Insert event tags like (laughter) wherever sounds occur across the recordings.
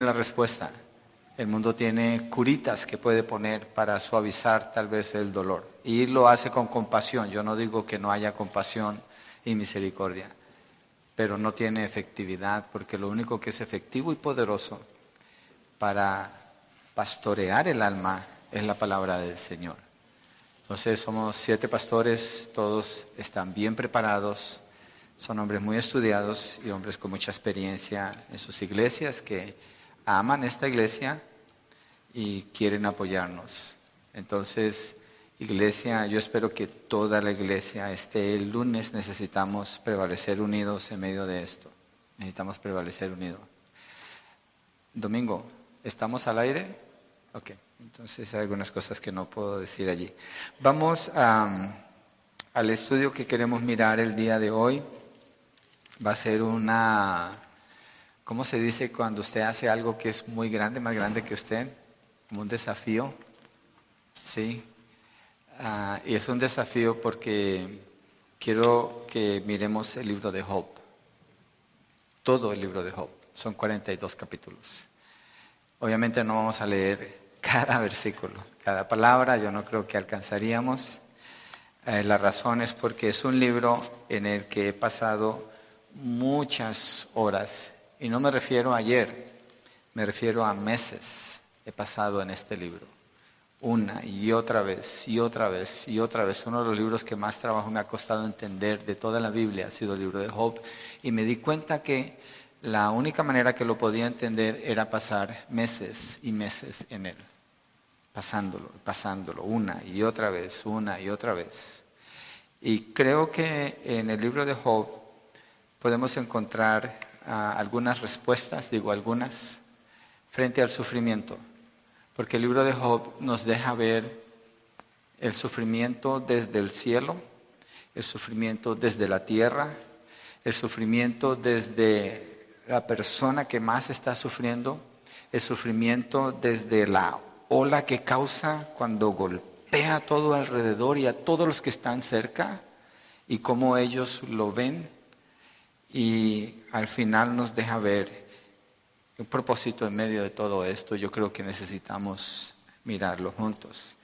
la respuesta. El mundo tiene curitas que puede poner para suavizar tal vez el dolor. Y lo hace con compasión. Yo no digo que no haya compasión y misericordia, pero no tiene efectividad porque lo único que es efectivo y poderoso para pastorear el alma es la palabra del Señor. Entonces somos siete pastores, todos están bien preparados, son hombres muy estudiados y hombres con mucha experiencia en sus iglesias que aman esta iglesia y quieren apoyarnos. Entonces, iglesia, yo espero que toda la iglesia esté el lunes, necesitamos prevalecer unidos en medio de esto. Necesitamos prevalecer unidos. Domingo, ¿estamos al aire? Ok, entonces hay algunas cosas que no puedo decir allí. Vamos al estudio que queremos mirar el día de hoy. Va a ser una, ¿cómo se dice cuando usted hace algo que es muy grande, más grande que usted? como un desafío, ¿sí? Ah, y es un desafío porque quiero que miremos el libro de Job, todo el libro de Job, son 42 capítulos. Obviamente no vamos a leer (laughs) cada versículo, cada palabra, yo no creo que alcanzaríamos. Eh, la razón es porque es un libro en el que he pasado muchas horas, y no me refiero a ayer, me refiero a meses he pasado en este libro. Una y otra vez y otra vez y otra vez. Uno de los libros que más trabajo me ha costado entender de toda la Biblia ha sido el libro de Job. Y me di cuenta que la única manera que lo podía entender era pasar meses y meses en él. Pasándolo, pasándolo, una y otra vez, una y otra vez. Y creo que en el libro de Job podemos encontrar algunas respuestas, digo algunas, frente al sufrimiento. Porque el libro de Job nos deja ver el sufrimiento desde el cielo, el sufrimiento desde la tierra, el sufrimiento desde la persona que más está sufriendo, el sufrimiento desde la ola que causa cuando golpea a todo alrededor y a todos los que están cerca y cómo ellos lo ven y al final nos deja ver un propósito en medio de todo esto, yo creo que necesitamos mirarlo juntos.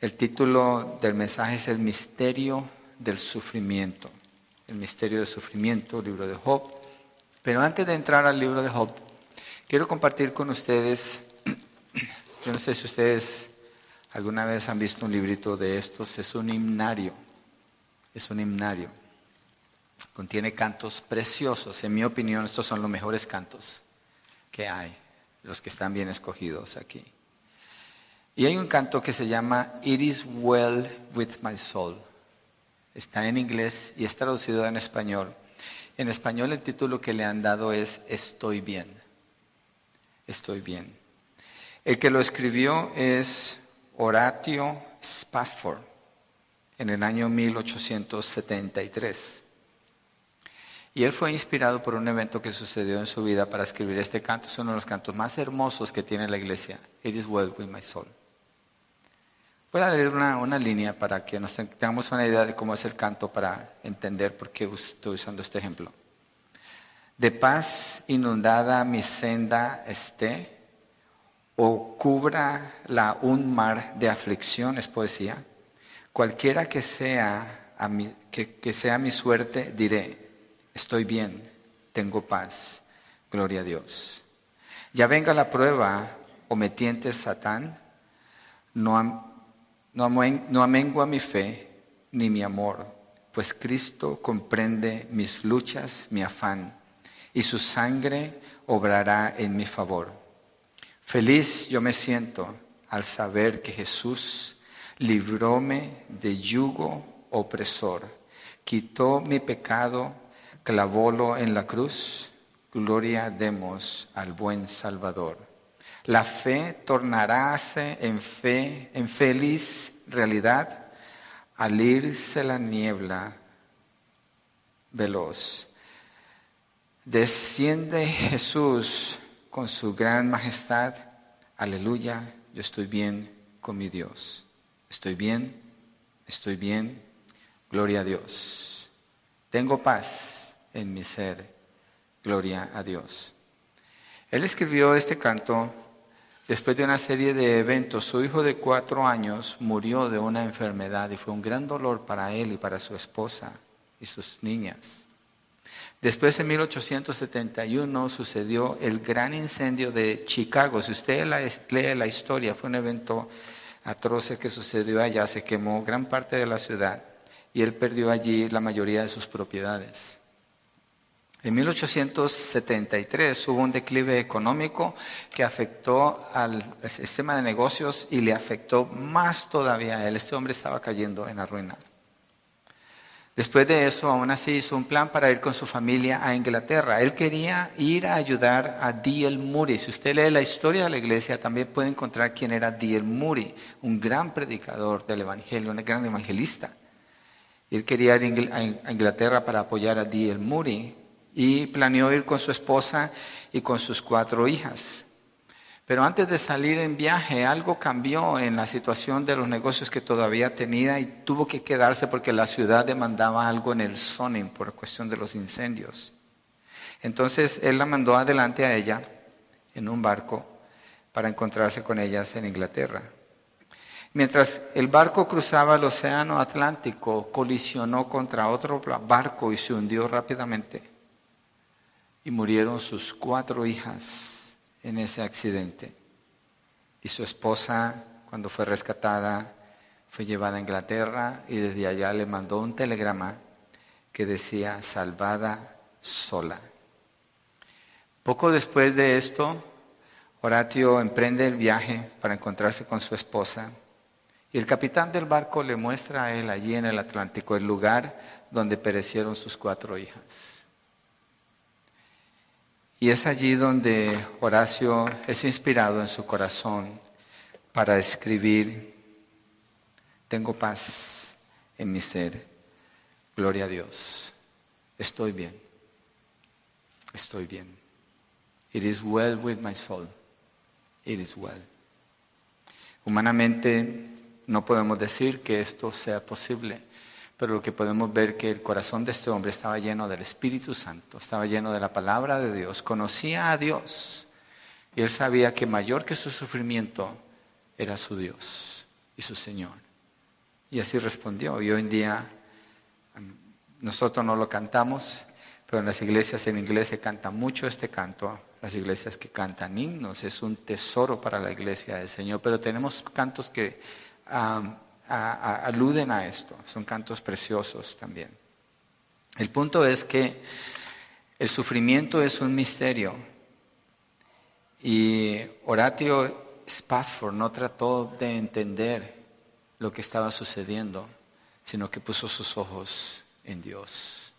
El título del mensaje es El misterio del sufrimiento. El misterio del sufrimiento, libro de Job. Pero antes de entrar al libro de Job, quiero compartir con ustedes, (clears throat) yo no sé si ustedes alguna vez han visto un librito de estos, es un himnario, es un himnario. Contiene cantos preciosos, en mi opinión estos son los mejores cantos que hay, los que están bien escogidos aquí. Y hay un canto que se llama It is well with my soul. Está en inglés y es traducido en español. En español el título que le han dado es Estoy bien. Estoy bien. El que lo escribió es Horatio Spafford en el año 1873. Y él fue inspirado por un evento que sucedió en su vida para escribir este canto. Es uno de los cantos más hermosos que tiene la iglesia. It is well with my soul. Voy a leer una, línea para que nos tengamos una idea de cómo es el canto para entender por qué estoy usando este ejemplo. De paz inundada mi senda esté, o cubra la un mar de aflicción, es poesía. Cualquiera que sea, a mi, que sea mi suerte, diré, estoy bien, tengo paz, gloria a Dios. Ya venga la prueba o me Satán, no, no, no amengua mi fe ni mi amor, pues Cristo comprende mis luchas, mi afán, y su sangre obrará en mi favor. Feliz yo me siento al saber que Jesús libróme de yugo opresor, quitó mi pecado clavólo en la cruz, gloria demos al buen Salvador. La fe tornaráse en fe, en feliz realidad, al irse la niebla veloz. Desciende Jesús con su gran majestad. Aleluya, yo estoy bien con mi Dios. Estoy bien, estoy bien. Gloria a Dios. Tengo paz en mi ser. Gloria a Dios. Él escribió este canto después de una serie de eventos. Su hijo de cuatro años murió de una enfermedad y fue un gran dolor para él y para su esposa y sus niñas. Después, en 1871, sucedió el gran incendio de Chicago. Si usted lee la historia, fue un evento atroce que sucedió allá. Se quemó gran parte de la ciudad y él perdió allí la mayoría de sus propiedades. En 1873 hubo un declive económico que afectó al sistema de negocios y le afectó más todavía a él. Este hombre estaba cayendo en la ruina. Después de eso, aún así hizo un plan para ir con su familia a Inglaterra. Él quería ir a ayudar a D.L. Moody. Si usted lee la historia de la iglesia, también puede encontrar quién era D.L. Moody, un gran predicador del Evangelio, un gran evangelista. Él quería ir a Inglaterra para apoyar a D.L. Moody y planeó ir con su esposa y con sus cuatro hijas. Pero antes de salir en viaje, algo cambió en la situación de los negocios que todavía tenía y tuvo que quedarse porque la ciudad demandaba algo en el zoning por cuestión de los incendios. Entonces él la mandó adelante a ella en un barco para encontrarse con ellas en Inglaterra. Mientras el barco cruzaba el océano Atlántico, colisionó contra otro barco y se hundió rápidamente y murieron sus cuatro hijas en ese accidente. Y su esposa, cuando fue rescatada, fue llevada a Inglaterra y desde allá le mandó un telegrama que decía salvada sola. Poco después de esto, Horatio emprende el viaje para encontrarse con su esposa y el capitán del barco le muestra a él allí en el Atlántico el lugar donde perecieron sus cuatro hijas. Y es allí donde Horacio es inspirado en su corazón para escribir, tengo paz en mi ser, gloria a Dios, estoy bien, estoy bien. It is well with my soul, it is well. Humanamente no podemos decir que esto sea posible pero lo que podemos ver que el corazón de este hombre estaba lleno del Espíritu Santo, estaba lleno de la palabra de Dios, conocía a Dios y él sabía que mayor que su sufrimiento era su Dios y su Señor. Y así respondió. Y hoy en día nosotros no lo cantamos, pero en las iglesias en inglés se canta mucho este canto. Las iglesias que cantan himnos es un tesoro para la iglesia del Señor, pero tenemos cantos que aluden a esto, son cantos preciosos también. El punto es que el sufrimiento es un misterio y Horatio Spafford no trató de entender lo que estaba sucediendo, sino que puso sus ojos en Dios.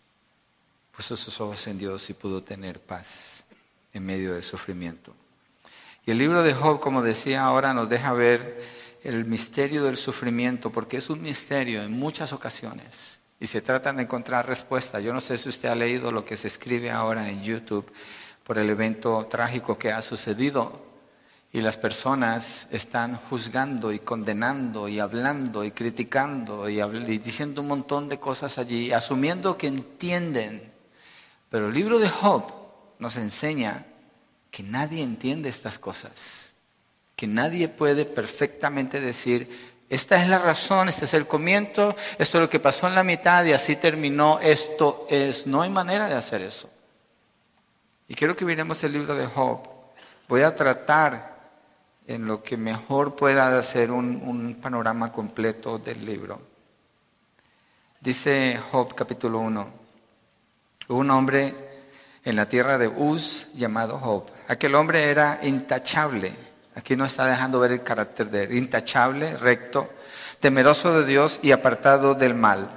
Puso sus ojos en Dios y pudo tener paz en medio del sufrimiento. Y el libro de Job, como decía ahora, nos deja ver el misterio del sufrimiento, porque es un misterio en muchas ocasiones. Y se trata de encontrar respuesta. Yo no sé si usted ha leído lo que se escribe ahora en YouTube por el evento trágico que ha sucedido. Y las personas están juzgando y condenando y hablando y criticando y, y diciendo un montón de cosas allí, asumiendo que entienden. Pero el libro de Job nos enseña que nadie entiende estas cosas que nadie puede perfectamente decir, esta es la razón, este es el comienzo, esto es lo que pasó en la mitad y así terminó, esto es, no hay manera de hacer eso. Y quiero que miremos el libro de Job. Voy a tratar en lo que mejor pueda hacer un, un panorama completo del libro. Dice Job capítulo 1, un hombre en la tierra de Uz llamado Job. Aquel hombre era intachable Aquí no está dejando ver el carácter de él. Intachable, recto, temeroso de Dios y apartado del mal.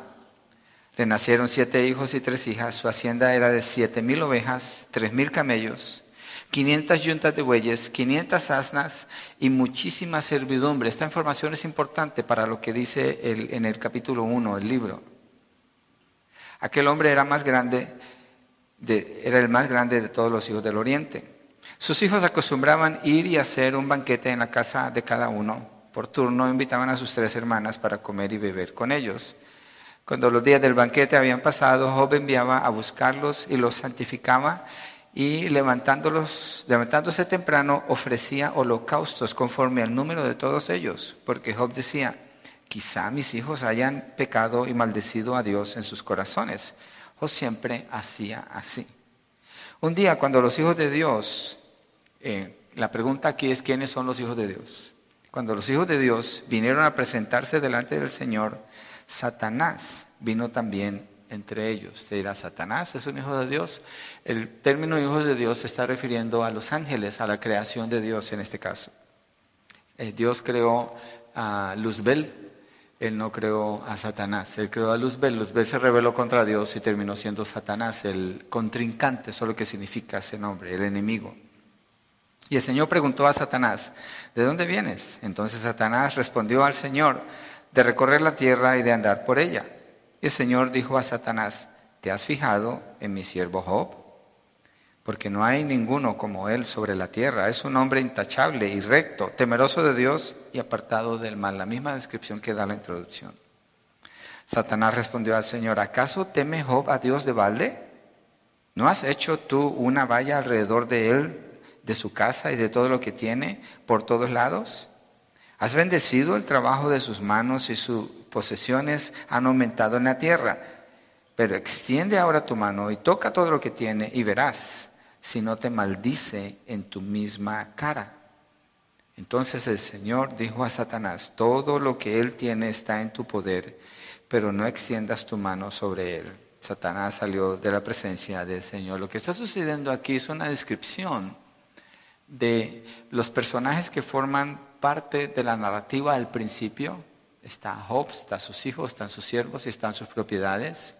Le nacieron siete hijos y tres hijas. Su hacienda era de siete mil ovejas, tres mil camellos, quinientas yuntas de bueyes, quinientas asnas y muchísima servidumbre. Esta información es importante para lo que dice en el capítulo 1 del libro. Aquel hombre era más grande, era el más grande de todos los hijos del oriente. Sus hijos acostumbraban ir y hacer un banquete en la casa de cada uno. Por turno invitaban a sus tres hermanas para comer y beber con ellos. Cuando los días del banquete habían pasado, Job enviaba a buscarlos y los santificaba y levantándolos, levantándose temprano ofrecía holocaustos conforme al número de todos ellos, porque Job decía, quizá mis hijos hayan pecado y maldecido a Dios en sus corazones. Job siempre hacía así. Un día cuando los hijos de Dios, eh, la pregunta aquí es quiénes son los hijos de Dios. Cuando los hijos de Dios vinieron a presentarse delante del Señor, Satanás vino también entre ellos. Se dirá, Satanás es un hijo de Dios. El término hijos de Dios se está refiriendo a los ángeles, a la creación de Dios en este caso. Eh, Dios creó a Luzbel, él no creó a Satanás, él creó a Luzbel. Luzbel se rebeló contra Dios y terminó siendo Satanás, el contrincante, eso es lo que significa ese nombre, el enemigo. Y el Señor preguntó a Satanás, ¿de dónde vienes? Entonces Satanás respondió al Señor, de recorrer la tierra y de andar por ella. Y el Señor dijo a Satanás, ¿te has fijado en mi siervo Job? Porque no hay ninguno como él sobre la tierra. Es un hombre intachable y recto, temeroso de Dios y apartado del mal. La misma descripción que da la introducción. Satanás respondió al Señor, ¿acaso teme Job a Dios de balde? ¿No has hecho tú una valla alrededor de él, de su casa y de todo lo que tiene por todos lados? ¿Has bendecido el trabajo de sus manos y sus posesiones han aumentado en la tierra? Pero extiende ahora tu mano y toca todo lo que tiene y verás si no te maldice en tu misma cara. Entonces el Señor dijo a Satanás, todo lo que él tiene está en tu poder, pero no extiendas tu mano sobre él. Satanás salió de la presencia del Señor. Lo que está sucediendo aquí es una descripción de los personajes que forman parte de la narrativa al principio. Está Job, está sus hijos, están sus siervos y están sus propiedades.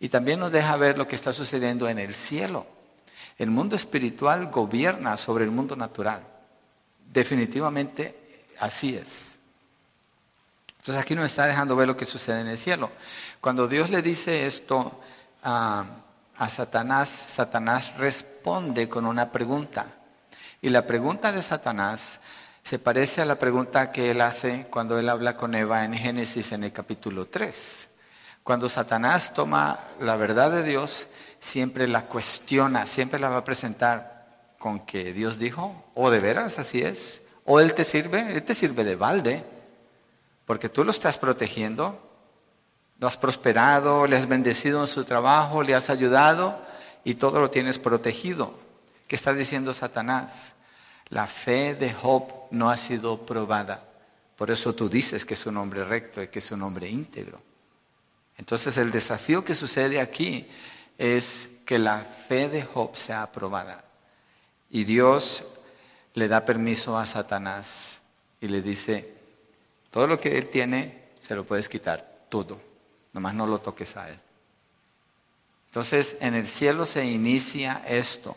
Y también nos deja ver lo que está sucediendo en el cielo. El mundo espiritual gobierna sobre el mundo natural. Definitivamente así es. Entonces aquí nos está dejando ver lo que sucede en el cielo. Cuando Dios le dice esto a, a Satanás, Satanás responde con una pregunta. Y la pregunta de Satanás se parece a la pregunta que él hace cuando él habla con Eva en Génesis en el capítulo 3. Cuando Satanás toma la verdad de Dios, siempre la cuestiona, siempre la va a presentar con que Dios dijo, o de veras así es, o Él te sirve, Él te sirve de balde, porque tú lo estás protegiendo, lo has prosperado, le has bendecido en su trabajo, le has ayudado y todo lo tienes protegido. ¿Qué está diciendo Satanás? La fe de Job no ha sido probada. Por eso tú dices que es un hombre recto y que es un hombre íntegro. Entonces el desafío que sucede aquí es que la fe de Job sea aprobada. Y Dios le da permiso a Satanás y le dice, todo lo que él tiene se lo puedes quitar, todo. Nomás no lo toques a él. Entonces en el cielo se inicia esto.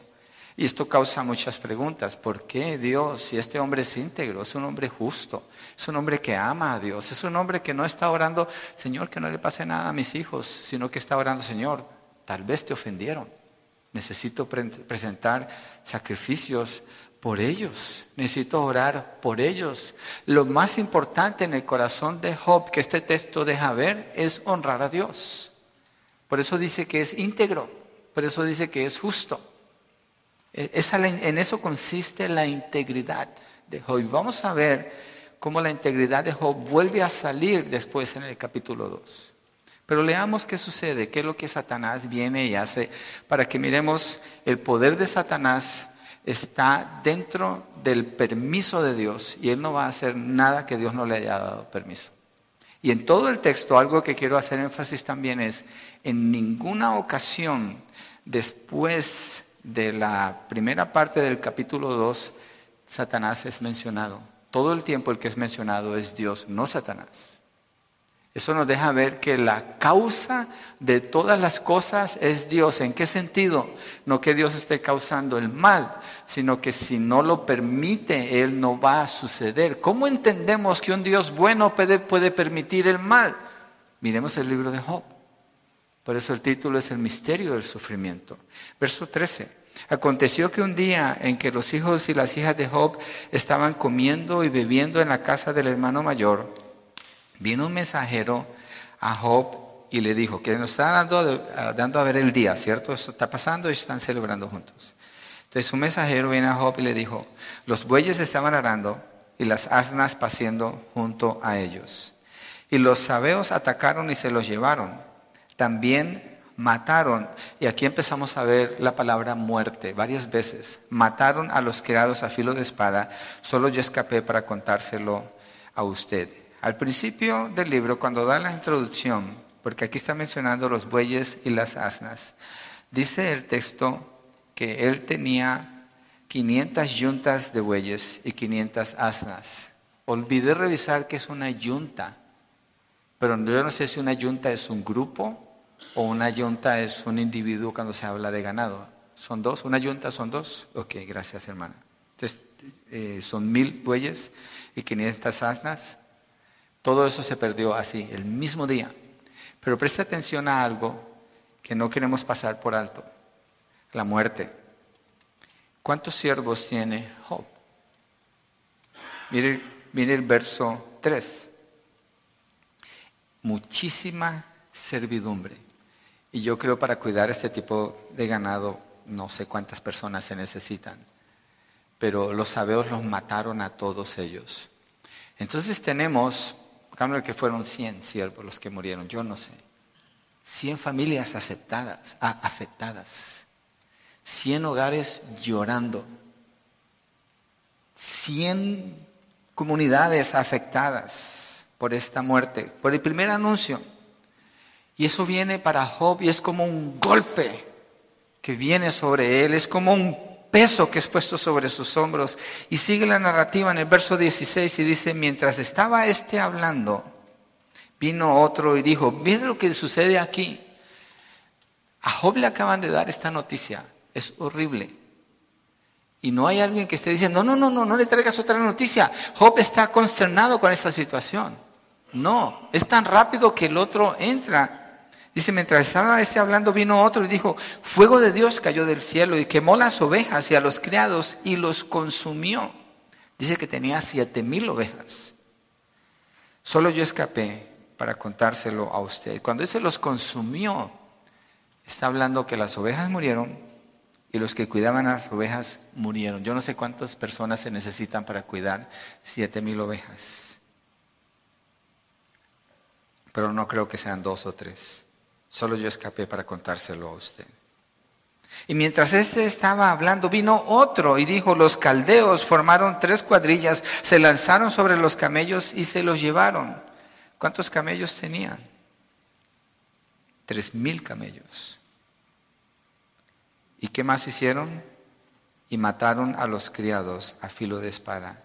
Y esto causa muchas preguntas. ¿Por qué Dios, si este hombre es íntegro, es un hombre justo, es un hombre que ama a Dios, es un hombre que no está orando, Señor, que no le pase nada a mis hijos, sino que está orando, Señor, tal vez te ofendieron. Necesito presentar sacrificios por ellos. Necesito orar por ellos. Lo más importante en el corazón de Job que este texto deja ver es honrar a Dios. Por eso dice que es íntegro. Por eso dice que es justo. E, en eso consiste la integridad de Job. Vamos a ver cómo la integridad de Job vuelve a salir después en el capítulo 2. Pero leamos qué sucede, qué es lo que Satanás viene y hace, para que miremos el poder de Satanás está dentro del permiso de Dios y él no va a hacer nada que Dios no le haya dado permiso. Y en todo el texto algo que quiero hacer énfasis también es, en ninguna ocasión después de la primera parte del capítulo 2, Satanás es mencionado. Todo el tiempo el que es mencionado es Dios, no Satanás. Eso nos deja ver que la causa de todas las cosas es Dios. ¿En qué sentido? No que Dios esté causando el mal, sino que si no lo permite, Él no va a suceder. ¿Cómo entendemos que un Dios bueno puede, puede permitir el mal? Miremos el libro de Job. Por eso el título es El misterio del sufrimiento. Verso 13. Aconteció que un día en que los hijos y las hijas de Job estaban comiendo y bebiendo en la casa del hermano mayor, vino un mensajero a Job y le dijo que nos está dando, a ver el día, ¿cierto? Esto está pasando y están celebrando juntos. Entonces su mensajero viene a Job y le dijo, los bueyes estaban arando y las asnas paciendo junto a ellos. Y los sabeos atacaron y se los llevaron. También mataron, y aquí empezamos a ver la palabra muerte varias veces, mataron a los criados a filo de espada, solo yo escapé para contárselo a usted. Al principio del libro, cuando da la introducción, porque aquí está mencionando los bueyes y las asnas, dice el texto que él tenía 500 yuntas de bueyes y 500 asnas. Olvidé revisar qué es una yunta, pero yo no sé si una yunta es un grupo o una yunta es un individuo cuando se habla de ganado. ¿Son dos? ¿Una yunta son dos? Ok, gracias hermana. Entonces, eh, son mil bueyes y 500 asnas. Todo eso se perdió así, el mismo día. Pero presta atención a algo que no queremos pasar por alto. La muerte. ¿Cuántos siervos tiene Job? Mire, mire el verso 3. Muchísima servidumbre. Y yo creo para cuidar este tipo de ganado, no sé cuántas personas se necesitan, pero los sabeos los mataron a todos ellos. Entonces tenemos, de que fueron 100 siervos los que murieron, yo no sé. 100 familias aceptadas, afectadas. 100 hogares llorando. 100 comunidades afectadas por esta muerte, por el primer anuncio. Y eso viene para Job y es como un golpe que viene sobre él, es como un peso que es puesto sobre sus hombros. Y sigue la narrativa en el verso 16 y dice, mientras estaba este hablando, vino otro y dijo, miren lo que sucede aquí. A Job le acaban de dar esta noticia, es horrible. Y no hay alguien que esté diciendo, no, no, no, no le traigas otra noticia. Job está consternado con esta situación. No, es tan rápido que el otro entra Dice, mientras estaba este hablando, vino otro y dijo, fuego de Dios cayó del cielo y quemó las ovejas y a los criados y los consumió. Dice que tenía siete mil ovejas. Solo yo escapé para contárselo a usted. Cuando dice los consumió, está hablando que las ovejas murieron y los que cuidaban a las ovejas murieron. Yo no sé cuántas personas se necesitan para cuidar siete mil ovejas. Pero no creo que sean dos o tres. Solo yo escapé para contárselo a usted. Y mientras éste estaba hablando, vino otro y dijo, los caldeos formaron tres cuadrillas, se lanzaron sobre los camellos y se los llevaron. ¿Cuántos camellos tenían? Tres mil camellos. ¿Y qué más hicieron? Y mataron a los criados a filo de espada.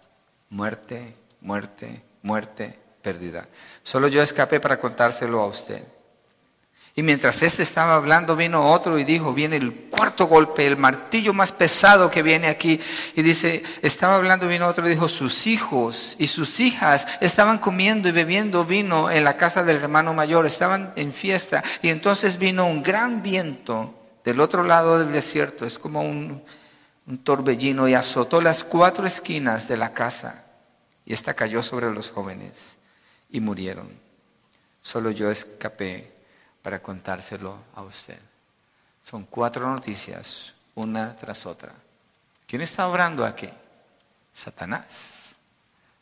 Muerte, muerte, muerte, pérdida. Solo yo escapé para contárselo a usted. Y mientras éste estaba hablando, vino otro y dijo, viene el cuarto golpe, el martillo más pesado que viene aquí. Y dice, estaba hablando, vino otro y dijo, sus hijos y sus hijas estaban comiendo y bebiendo vino en la casa del hermano mayor, estaban en fiesta. Y entonces vino un gran viento del otro lado del desierto, es como un, un torbellino, y azotó las cuatro esquinas de la casa. Y esta cayó sobre los jóvenes y murieron. Solo yo escapé para contárselo a usted. Son cuatro noticias, una tras otra. ¿Quién está obrando aquí? Satanás.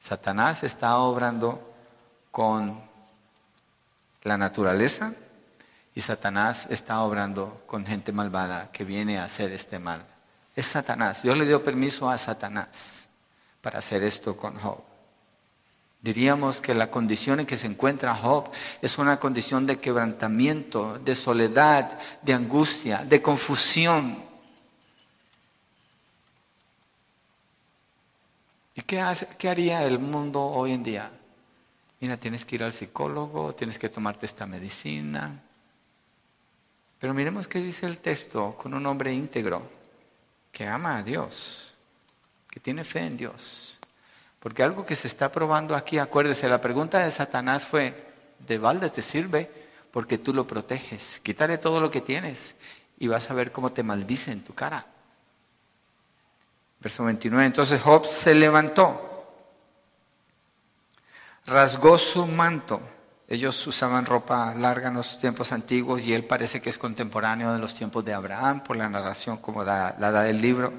Satanás está obrando con la naturaleza y Satanás está obrando con gente malvada que viene a hacer este mal. Es Satanás. Dios le dio permiso a Satanás para hacer esto con Job. Diríamos que la condición en que se encuentra Job es una condición de quebrantamiento, de soledad, de angustia, de confusión. ¿Y qué, qué haría el mundo hoy en día? Mira, tienes que ir al psicólogo, tienes que tomarte esta medicina. Pero miremos qué dice el texto con un hombre íntegro, que ama a Dios, que tiene fe en Dios. Porque algo que se está probando aquí, acuérdese, la pregunta de Satanás fue, ¿de balde te sirve? Porque tú lo proteges. Quítale todo lo que tienes y vas a ver cómo te maldice en tu cara. Verso 29. Entonces Job se levantó, rasgó su manto Ellos usaban ropa larga en los tiempos antiguos y él parece que es contemporáneo de los tiempos de Abraham por la narración como la da el libro.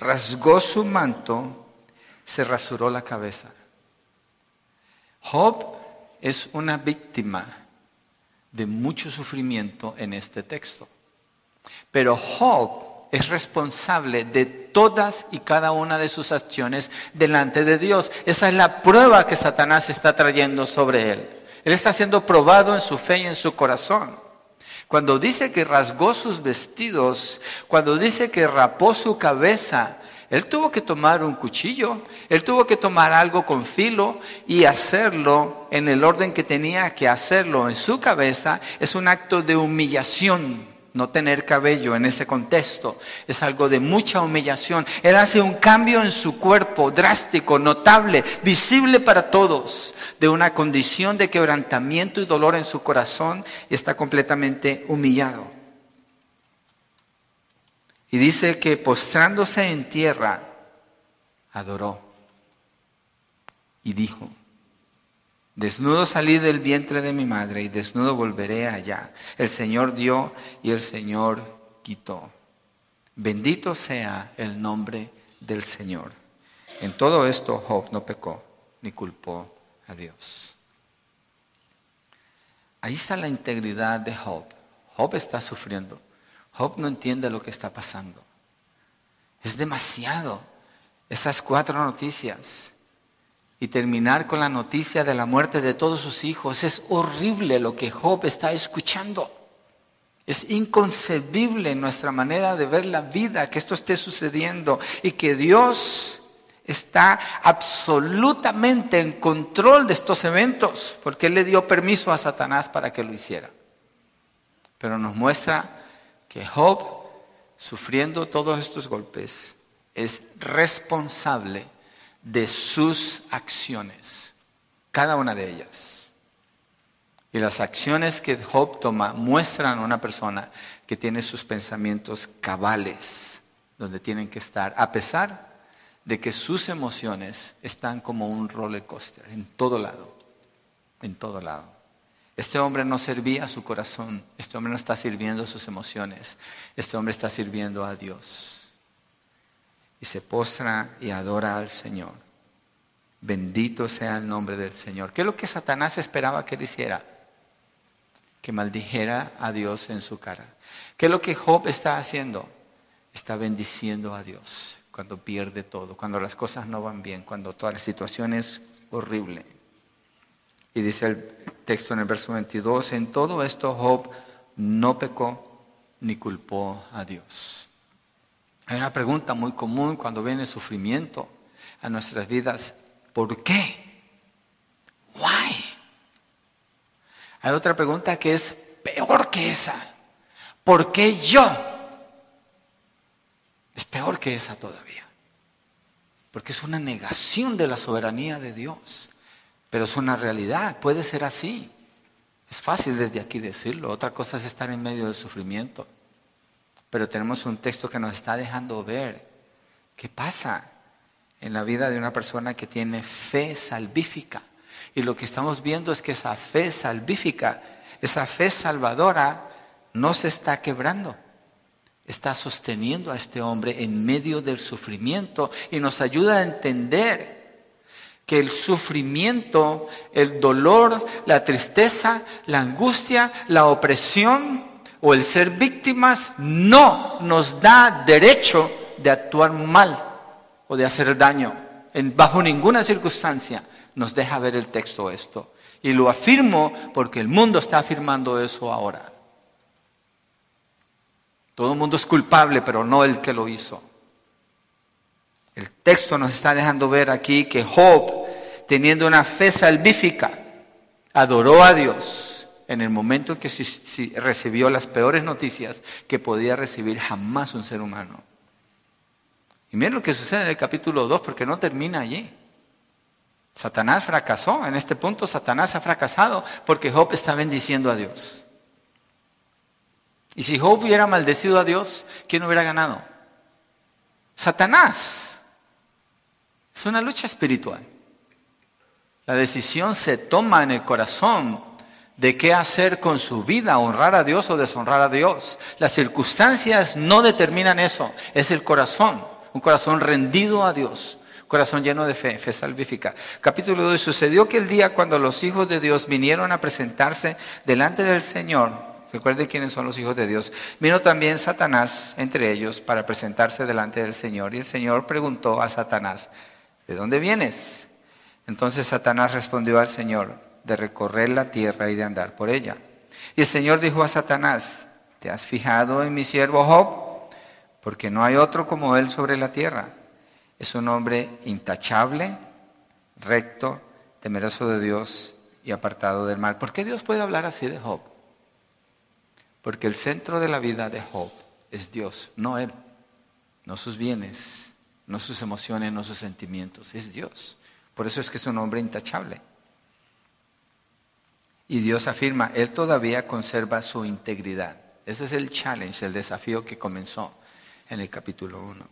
rasgó su manto, se rasuró la cabeza. Job es una víctima de mucho sufrimiento en este texto. Pero Job es responsable de todas y cada una de sus acciones delante de Dios. Esa es la prueba que Satanás está trayendo sobre él. Él está siendo probado en su fe y en su corazón. Cuando dice que rasgó sus vestidos, cuando dice que rapó su cabeza, él tuvo que tomar un cuchillo, él tuvo que tomar algo con filo y hacerlo en el orden que tenía que hacerlo en su cabeza. Es un acto de humillación no tener cabello en ese contexto es algo de mucha humillación. Él hace un cambio en su cuerpo drástico, notable, visible para todos, de una condición de quebrantamiento y dolor en su corazón y está completamente humillado. Y dice que postrándose en tierra, adoró y dijo, Desnudo salí del vientre de mi madre y desnudo volveré allá. El Señor dio y el Señor quitó. Bendito sea el nombre del Señor. En todo esto Job no pecó ni culpó a Dios. Ahí está la integridad de Job. Job está sufriendo. Job no entiende lo que está pasando. Es demasiado. Esas cuatro noticias y terminar con la noticia de la muerte de todos sus hijos. Es horrible lo que Job está escuchando. Es inconcebible nuestra manera de ver la vida que esto esté sucediendo y que Dios está absolutamente en control de estos eventos porque Él le dio permiso a Satanás para que lo hiciera. Pero nos muestra que Job, sufriendo todos estos golpes, es responsable de sus acciones, cada una de ellas. Y las acciones que Job toma muestran a una persona que tiene sus pensamientos cabales, donde tienen que estar, a pesar de que sus emociones están como un roller coaster, en todo lado, en todo lado. Este hombre no servía a su corazón, este hombre no está sirviendo a sus emociones, este hombre está sirviendo a Dios y se postra y adora al Señor. Bendito sea el nombre del Señor. ¿Qué es lo que Satanás esperaba que él hiciera? Que maldijera a Dios en su cara. ¿Qué es lo que Job está haciendo? Está bendiciendo a Dios cuando pierde todo, cuando las cosas no van bien, cuando toda la situación es horrible. Y dice el texto en el verso 22, en todo esto Job no pecó ni culpó a Dios. Hay una pregunta muy común cuando viene sufrimiento a nuestras vidas. ¿Por qué? Why? Hay otra pregunta que es peor que esa. ¿Por qué yo? Es peor que esa todavía. Porque es una negación de la soberanía de Dios. Pero es una realidad, puede ser así. Es fácil desde aquí decirlo. Otra cosa es estar en medio del sufrimiento. Pero tenemos un texto que nos está dejando ver qué pasa en la vida de una persona que tiene fe salvífica. Y lo que estamos viendo es que esa fe salvífica, esa fe salvadora, no se está quebrando. Está sosteniendo a este hombre en medio del sufrimiento y nos ayuda a entender que el sufrimiento, el dolor, la tristeza, la angustia, la opresión, o el ser víctimas no nos da derecho de actuar mal o de hacer daño. En, bajo ninguna circunstancia nos deja ver el texto esto. Y lo afirmo porque el mundo está afirmando eso ahora. Todo el mundo es culpable, pero no el que lo hizo. El texto nos está dejando ver aquí que Job, teniendo una fe salvífica, adoró a Dios en el momento en que recibió las peores noticias que podía recibir jamás un ser humano. Y miren lo que sucede en el capítulo 2, porque no termina allí. Satanás fracasó, en este punto Satanás ha fracasado porque Job está bendiciendo a Dios. Y si Job hubiera maldecido a Dios, ¿quién hubiera ganado? Satanás. Es una lucha espiritual. La decisión se toma en el corazón de qué hacer con su vida, honrar a Dios o deshonrar a Dios. Las circunstancias no determinan eso, es el corazón, un corazón rendido a Dios, corazón lleno de fe, fe salvífica. Capítulo 2, sucedió que el día cuando los hijos de Dios vinieron a presentarse delante del Señor, recuerden quiénes son los hijos de Dios, vino también Satanás entre ellos para presentarse delante del Señor y el Señor preguntó a Satanás, ¿de dónde vienes? Entonces Satanás respondió al Señor, de recorrer la tierra y de andar por ella. Y el Señor dijo a Satanás, ¿te has fijado en mi siervo Job? Porque no hay otro como él sobre la tierra. Es un hombre intachable, recto, temeroso de Dios y apartado del mal. ¿Por qué Dios puede hablar así de Job? Porque el centro de la vida de Job es Dios, no él, no sus bienes, no sus emociones, no sus sentimientos, es Dios. Por eso es que es un hombre intachable. Y Dios afirma, Él todavía conserva su integridad. Ese es el challenge, el desafío que comenzó en el capítulo 1.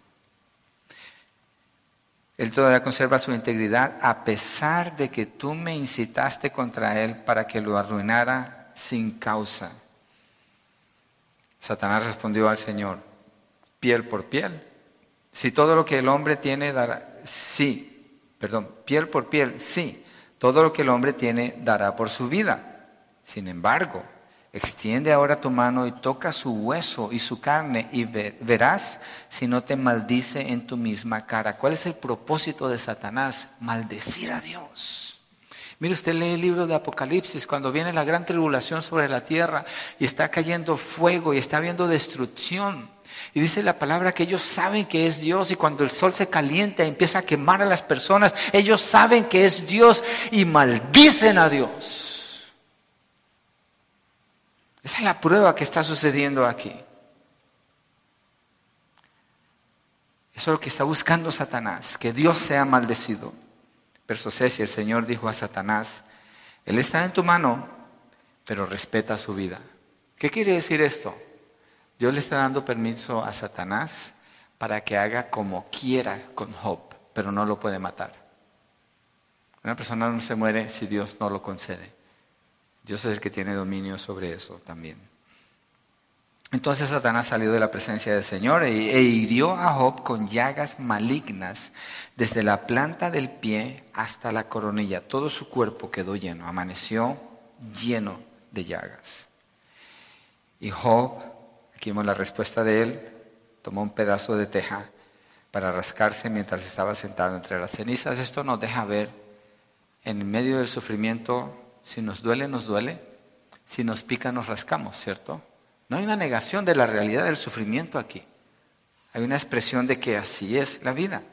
Él todavía conserva su integridad a pesar de que tú me incitaste contra Él para que lo arruinara sin causa. Satanás respondió al Señor, piel por piel. Si todo lo que el hombre tiene dará, sí, perdón, piel por piel, sí, todo lo que el hombre tiene dará por su vida. Sin embargo, extiende ahora tu mano y toca su hueso y su carne y verás si no te maldice en tu misma cara. ¿Cuál es el propósito de Satanás? Maldecir a Dios. Mire, usted lee el libro de Apocalipsis cuando viene la gran tribulación sobre la tierra y está cayendo fuego y está habiendo destrucción. Y dice la palabra que ellos saben que es Dios y cuando el sol se calienta y empieza a quemar a las personas, ellos saben que es Dios y maldicen a Dios. Esa es la prueba que está sucediendo aquí. Eso es lo que está buscando Satanás, que Dios sea maldecido. Verso 6, y el Señor dijo a Satanás, Él está en tu mano, pero respeta su vida. ¿Qué quiere decir esto? Dios le está dando permiso a Satanás para que haga como quiera con Job, pero no lo puede matar. Una persona no se muere si Dios no lo concede. Dios es el que tiene dominio sobre eso también. Entonces Satanás salió de la presencia del Señor e, e hirió a Job con llagas malignas desde la planta del pie hasta la coronilla. Todo su cuerpo quedó lleno, amaneció lleno de llagas. Y Job Aquí la respuesta de él. Tomó un pedazo de teja para rascarse mientras estaba sentado entre las cenizas. Esto nos deja ver en medio del sufrimiento, si nos duele, nos duele. Si nos pica, nos rascamos, ¿cierto? No hay una negación de la realidad del sufrimiento aquí. Hay una expresión de que así es la vida.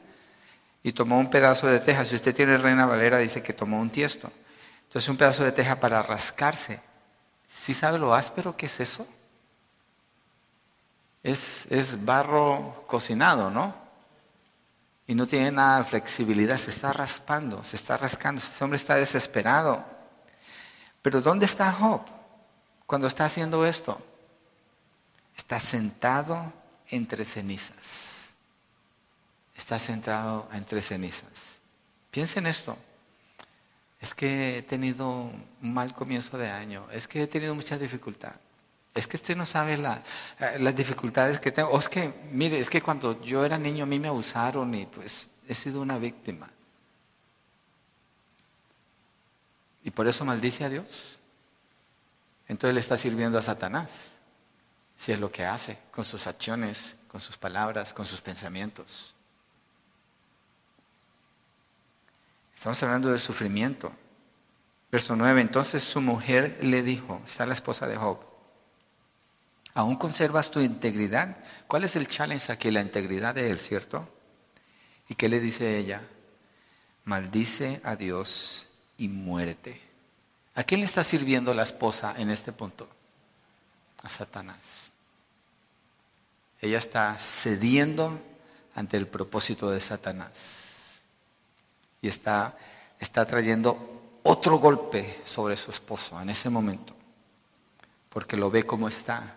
Y tomó un pedazo de teja. Si usted tiene Reina Valera, dice que tomó un tiesto. Entonces un pedazo de teja para rascarse. ¿Sí sabe lo áspero que es eso? Es, barro cocinado, ¿no? Y no tiene nada de flexibilidad, se está raspando, se está rascando, este hombre está desesperado. Pero ¿dónde está Job cuando está haciendo esto? Está sentado entre cenizas. Está sentado entre cenizas. Piensen esto. Es que he tenido un mal comienzo de año. Es que he tenido mucha dificultad. Es que usted no sabe eh, las dificultades que tengo. O es que, mire, es que cuando yo era niño a mí me abusaron y pues he sido una víctima. Y por eso maldice a Dios. Entonces le está sirviendo a Satanás. Si es lo que hace con sus acciones, con sus palabras, con sus pensamientos. Estamos hablando del sufrimiento. Verso 9. Entonces su mujer le dijo, está la esposa de Job. ¿Aún conservas tu integridad? ¿Cuál es el challenge aquí? La integridad de él, ¿cierto? ¿Y qué le dice ella? Maldice a Dios y muérete. ¿A quién le está sirviendo la esposa en este punto? A Satanás. Ella está cediendo ante el propósito de Satanás. Y está, está trayendo otro golpe sobre su esposo en ese momento. Porque lo ve como está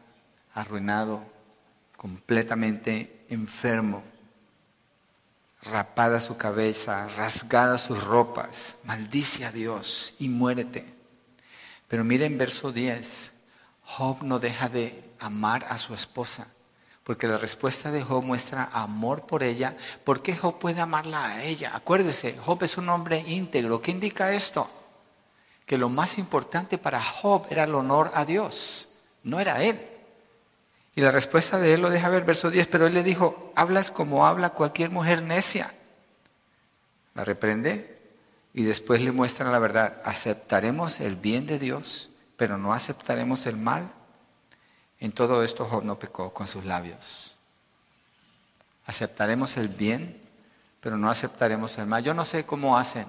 arruinado, completamente enfermo. rapada su cabeza, rasgada sus ropas, maldice a Dios y muérete. Pero miren verso 10, Job no deja de amar a su esposa, porque la respuesta de Job muestra amor por ella. ¿Por qué Job puede amarla a ella? Acuérdese, Job es un hombre íntegro. ¿Qué indica esto? Que lo más importante para Job era el honor a Dios, no era él. Y la respuesta de él lo deja ver, verso 10, pero él le dijo, hablas como habla cualquier mujer necia. La reprende y después le muestra la verdad. ¿Aceptaremos el bien de Dios, pero no aceptaremos el mal? En todo esto Job no pecó con sus labios. Aceptaremos el bien, pero no aceptaremos el mal. Yo no sé cómo hacen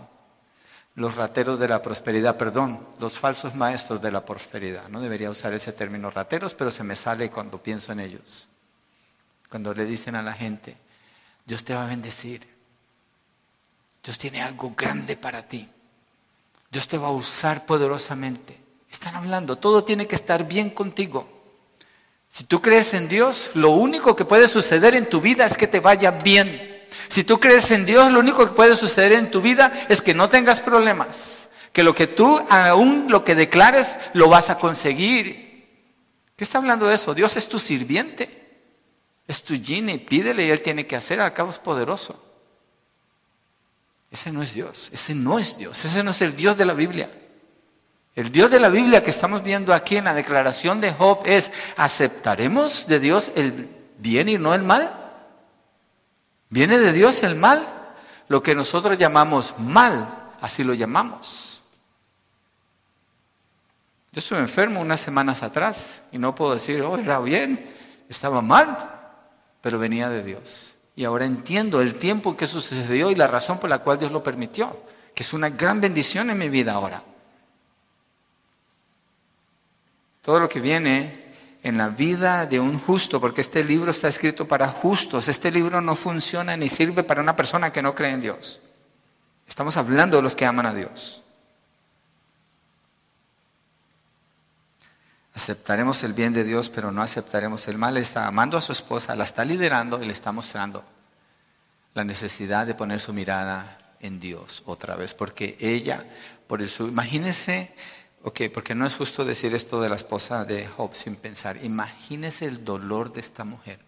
los rateros de la prosperidad, perdón, los falsos maestros de la prosperidad. No debería usar ese término rateros, pero se me sale cuando pienso en ellos. Cuando le dicen a la gente, Dios te va a bendecir. Dios tiene algo grande para ti. Dios te va a usar poderosamente. Están hablando, todo tiene que estar bien contigo. Si tú crees en Dios, lo único que puede suceder en tu vida es que te vaya bien. Si tú crees en Dios, lo único que puede suceder en tu vida es que no tengas problemas. Que lo que tú, aún lo que declares, lo vas a conseguir. ¿Qué está hablando de eso? Dios es tu sirviente. Es tu genie. Pídele y Él tiene que hacer. Al cabo es poderoso. Ese no es Dios. Ese no es Dios. Ese no es el Dios de la Biblia. El Dios de la Biblia que estamos viendo aquí en la declaración de Job es, ¿aceptaremos de Dios el bien y no el mal? Viene de Dios el mal. Lo que nosotros llamamos mal, así lo llamamos. Yo estuve enfermo unas semanas atrás y no puedo decir, oh, era bien, estaba mal, pero venía de Dios. Y ahora entiendo el tiempo en que sucedió y la razón por la cual Dios lo permitió, que es una gran bendición en mi vida ahora. Todo lo que viene en la vida de un justo, porque este libro está escrito para justos. Este libro no funciona ni sirve para una persona que no cree en Dios. Estamos hablando de los que aman a Dios. Aceptaremos el bien de Dios, pero no aceptaremos el mal. está amando a su esposa, la está liderando y le está mostrando la necesidad de poner su mirada en Dios otra vez, porque ella, por el su, imagínense Ok, porque no es justo decir esto de la esposa de Job sin pensar. Imagínese el dolor de esta mujer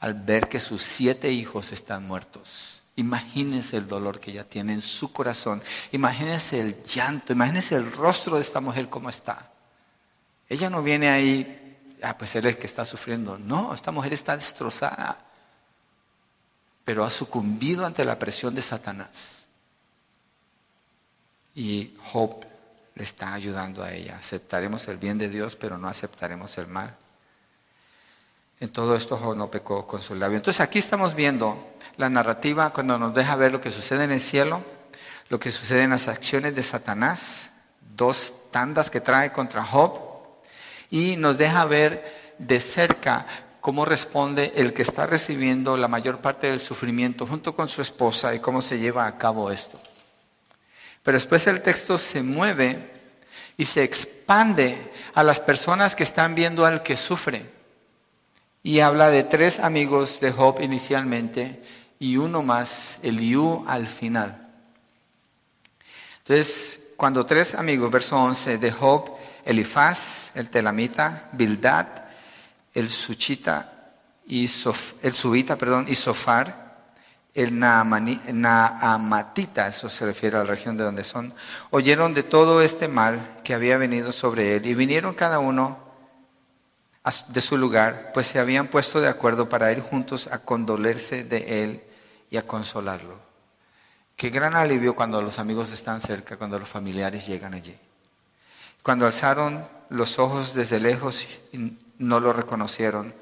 al ver que sus siete hijos están muertos. Imagínese el dolor que ella tiene en su corazón. Imagínese el llanto. Imagínese el rostro de esta mujer cómo está. Ella no viene ahí, ah, pues él es el que está sufriendo. No, esta mujer está destrozada. Pero ha sucumbido ante la presión de Satanás. Y Job le está ayudando a ella. Aceptaremos el bien de Dios, pero no aceptaremos el mal. En todo esto Job no pecó con su labio. Entonces aquí estamos viendo la narrativa cuando nos deja ver lo que sucede en el cielo, lo que sucede en las acciones de Satanás, dos tandas que trae contra Job, y nos deja ver de cerca cómo responde el que está recibiendo la mayor parte del sufrimiento junto con su esposa y cómo se lleva a cabo esto. Pero después el texto se mueve y se expande a las personas que están viendo al que sufre. Y habla de tres amigos de Job inicialmente y uno más, Eliú, al final. Entonces, cuando tres amigos, verso 11, de Job, Elifaz, el telamita, Bildad, el suchita y el subita, perdón, y Sofar, el Naamatita, eso se refiere a la región de donde son, oyeron de todo este mal que había venido sobre él y vinieron cada uno de su lugar, pues se habían puesto de acuerdo para ir juntos a condolerse de él y a consolarlo. Qué gran alivio cuando los amigos están cerca, cuando los familiares llegan allí. Cuando alzaron los ojos desde lejos y no lo reconocieron,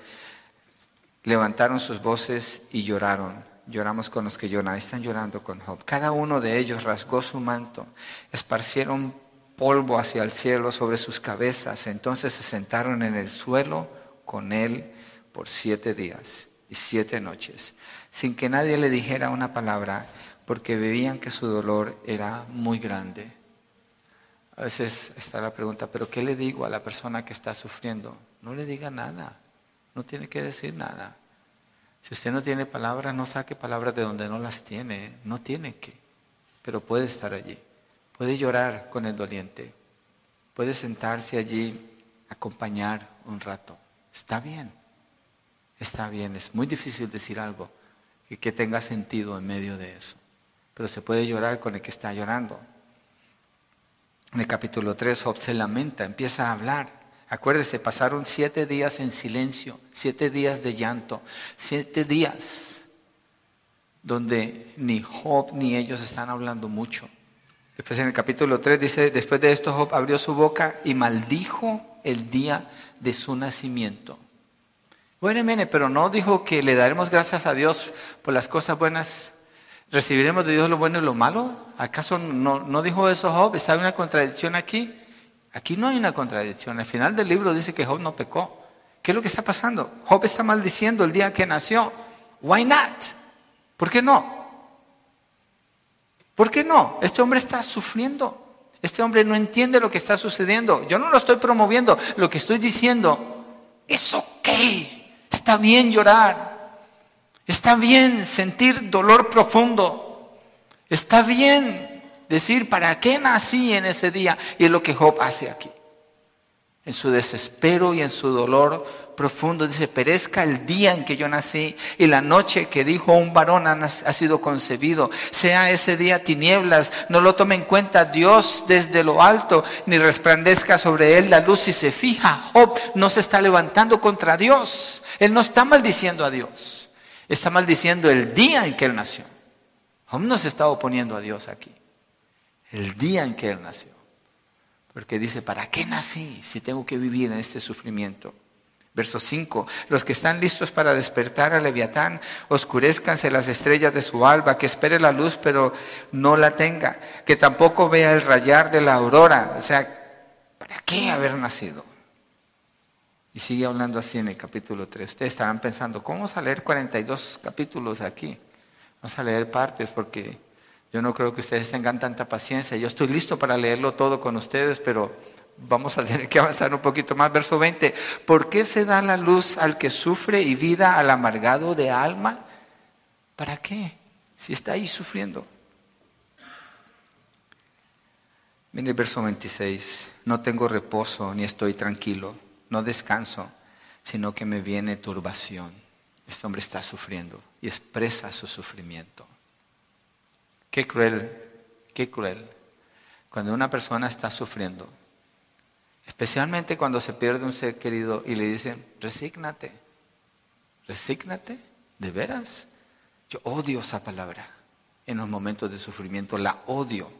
levantaron sus voces y lloraron lloramos con los que lloran, están llorando con Job. Cada uno de ellos rasgó su manto, esparcieron polvo hacia el cielo sobre sus cabezas, entonces se sentaron en el suelo con él por siete días y siete noches, sin que nadie le dijera una palabra, porque veían que su dolor era muy grande. A veces está la pregunta, pero ¿qué le digo a la persona que está sufriendo? No le diga nada, no tiene que decir nada. Si usted no tiene palabras, no saque palabras de donde no las tiene. No tiene que, pero puede estar allí. Puede llorar con el doliente. Puede sentarse allí, acompañar un rato. Está bien. Está bien. Es muy difícil decir algo que, tenga sentido en medio de eso. Pero se puede llorar con el que está llorando. En el capítulo 3, Job se lamenta, empieza a hablar. Acuérdese, pasaron siete días en silencio, siete días de llanto, siete días donde ni Job ni ellos están hablando mucho. Después en el capítulo 3 dice, después de esto Job abrió su boca y maldijo el día de su nacimiento. Bueno, mene, pero no dijo que le daremos gracias a Dios por las cosas buenas. ¿Recibiremos de Dios lo bueno y lo malo? ¿Acaso no, no dijo eso Job? ¿Está una contradicción aquí? Aquí no hay una contradicción. Al final del libro dice que Job no pecó. ¿Qué es lo que está pasando? Job está maldiciendo el día que nació. Why not? ¿Por qué no? ¿Por qué no? Este hombre está sufriendo. Este hombre no entiende lo que está sucediendo. Yo no lo estoy promoviendo. Lo que estoy diciendo es ok. Está bien llorar. Está bien sentir dolor profundo. Está bien decir, ¿para qué nací en ese día? Y es lo que Job hace aquí. En su desespero y en su dolor profundo dice, perezca el día en que yo nací y la noche que dijo un varón ha, sido concebido. Sea ese día tinieblas, no lo tome en cuenta Dios desde lo alto, ni resplandezca sobre él la luz y se fija. Job no se está levantando contra Dios. Él no está maldiciendo a Dios. Está maldiciendo el día en que él nació. Job no se está oponiendo a Dios aquí el día en que Él nació. Porque dice, ¿para qué nací si tengo que vivir en este sufrimiento? Verso 5, los que están listos para despertar a Leviatán, oscurezcanse las estrellas de su alba, que espere la luz pero no la tenga, que tampoco vea el rayar de la aurora. O sea, ¿para qué haber nacido? Y sigue hablando así en el capítulo 3. Ustedes estarán pensando, ¿cómo vamos a leer 42 capítulos aquí? Vamos a leer partes porque yo no creo que ustedes tengan tanta paciencia. Yo estoy listo para leerlo todo con ustedes, pero vamos a (laughs) tener que avanzar un poquito más. Verso 20. ¿Por qué se da la luz al que sufre y vida al amargado de alma? ¿Para qué? Si está ahí sufriendo. Mire el verso 26. No tengo reposo ni estoy tranquilo. No descanso, sino que me viene turbación. Este hombre está sufriendo y expresa su sufrimiento. Qué cruel, qué cruel. Cuando una persona está sufriendo, especialmente cuando se pierde un ser querido y le dicen, resígnate, resígnate, de veras. Yo odio esa palabra en los momentos de sufrimiento, la odio,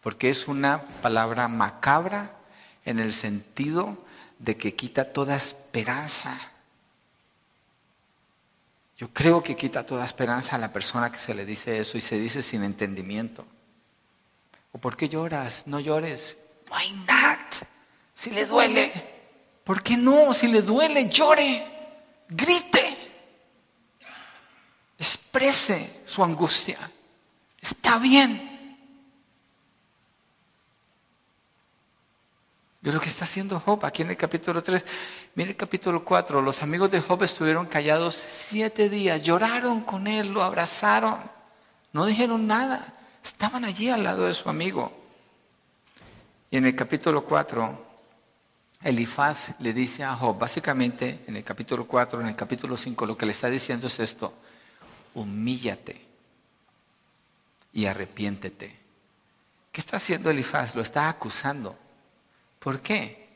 porque es una palabra macabra en el sentido de que quita toda esperanza yo creo que quita toda esperanza a la persona que se le dice eso y se dice sin entendimiento. ¿O por qué lloras? No llores. Why not? Si le duele. ¿Por qué no? Si le duele, llore. Grite. Exprese su angustia. Está bien. De lo que está haciendo Job aquí en el capítulo 3. Mire el capítulo 4. Los amigos de Job estuvieron callados siete días, lloraron con él, lo abrazaron, no dijeron nada, estaban allí al lado de su amigo. Y en el capítulo 4, Elifaz le dice a Job, básicamente en el capítulo 4, en el capítulo 5, lo que le está diciendo es esto, humíllate y arrepiéntete. ¿Qué está haciendo Elifaz? Lo está acusando. ¿Por qué?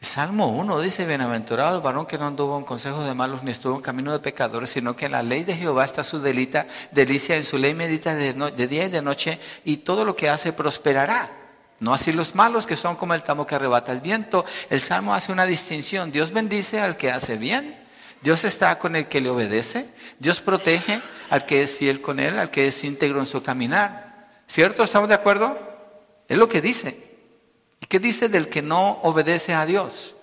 Salmo 1 dice, bienaventurado el varón que no anduvo en consejos de malos ni estuvo en camino de pecadores, sino que en la ley de Jehová está su delita, delicia, en su ley medita de, de, día y de noche, y todo lo que hace prosperará. No así los malos que son como el tamo que arrebata el viento. El Salmo hace una distinción. Dios bendice al que hace bien. Dios está con el que le obedece. Dios protege al que es fiel con él, al que es íntegro en su caminar. ¿Cierto? ¿Estamos de acuerdo? Es lo que dice. ¿Y qué dice del que no obedece a Dios?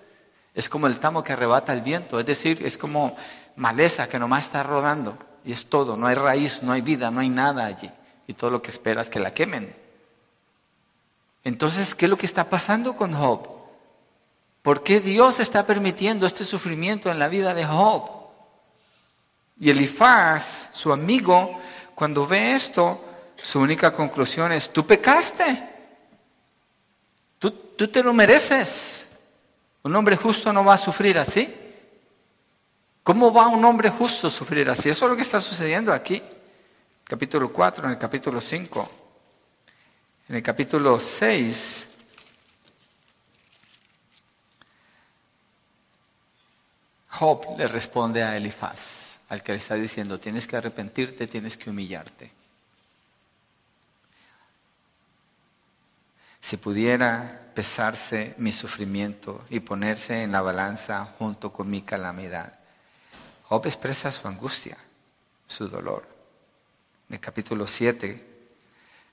Es como el tamo que arrebata el viento, es decir, es como maleza que nomás está rodando y es todo, no hay raíz, no hay vida, no hay nada allí y todo lo que esperas que la quemen. Entonces, ¿qué es lo que está pasando con Job? ¿Por qué Dios está permitiendo este sufrimiento en la vida de Job? Y Elifaz, su amigo, cuando ve esto, su única conclusión es, tú pecaste. Tú, te lo mereces. Un hombre justo no va a sufrir así. ¿Cómo va un hombre justo a sufrir así? Eso es lo que está sucediendo aquí. Capítulo 4, en el capítulo 5. En el capítulo 6 Job le responde a Elifaz, al que le está diciendo, tienes que arrepentirte, tienes que humillarte. Si pudiera pesarse mi sufrimiento y ponerse en la balanza junto con mi calamidad. Job expresa su angustia, su dolor. En el capítulo 7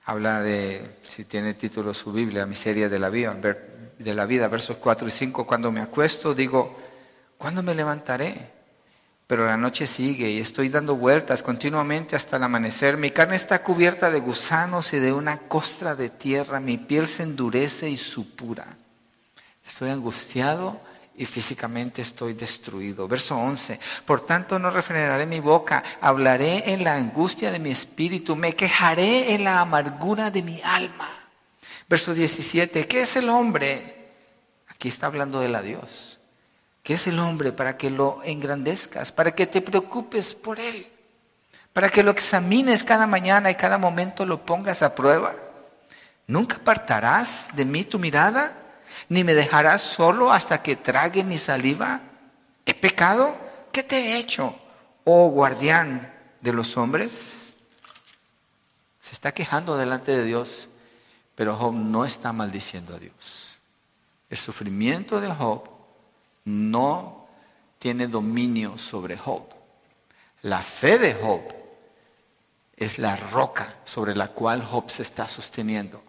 habla de, si tiene título su Biblia, Miseria de la vida, de la vida versos 4 y 5, cuando me acuesto digo, ¿Cuándo me levantaré? Pero la noche sigue y estoy dando vueltas continuamente hasta el amanecer. Mi carne está cubierta de gusanos y de una costra de tierra. Mi piel se endurece y supura. Estoy angustiado y físicamente estoy destruido. Verso 11. Por tanto no refrenaré mi boca. Hablaré en la angustia de mi espíritu. Me quejaré en la amargura de mi alma. Verso 17. ¿Qué es el hombre? Aquí está hablando de la Dios ¿Qué es el hombre para que lo engrandezcas, para que te preocupes por él, para que lo examines cada mañana y cada momento lo pongas a prueba. Nunca apartarás de mí tu mirada, ni me dejarás solo hasta que trague mi saliva. ¿He pecado? ¿Qué te he hecho, oh guardián de los hombres? Se está quejando delante de Dios, pero Job no está maldiciendo a Dios. El sufrimiento de Job no tiene dominio sobre Job. La fe de Job es la roca sobre la cual Job se está sosteniendo.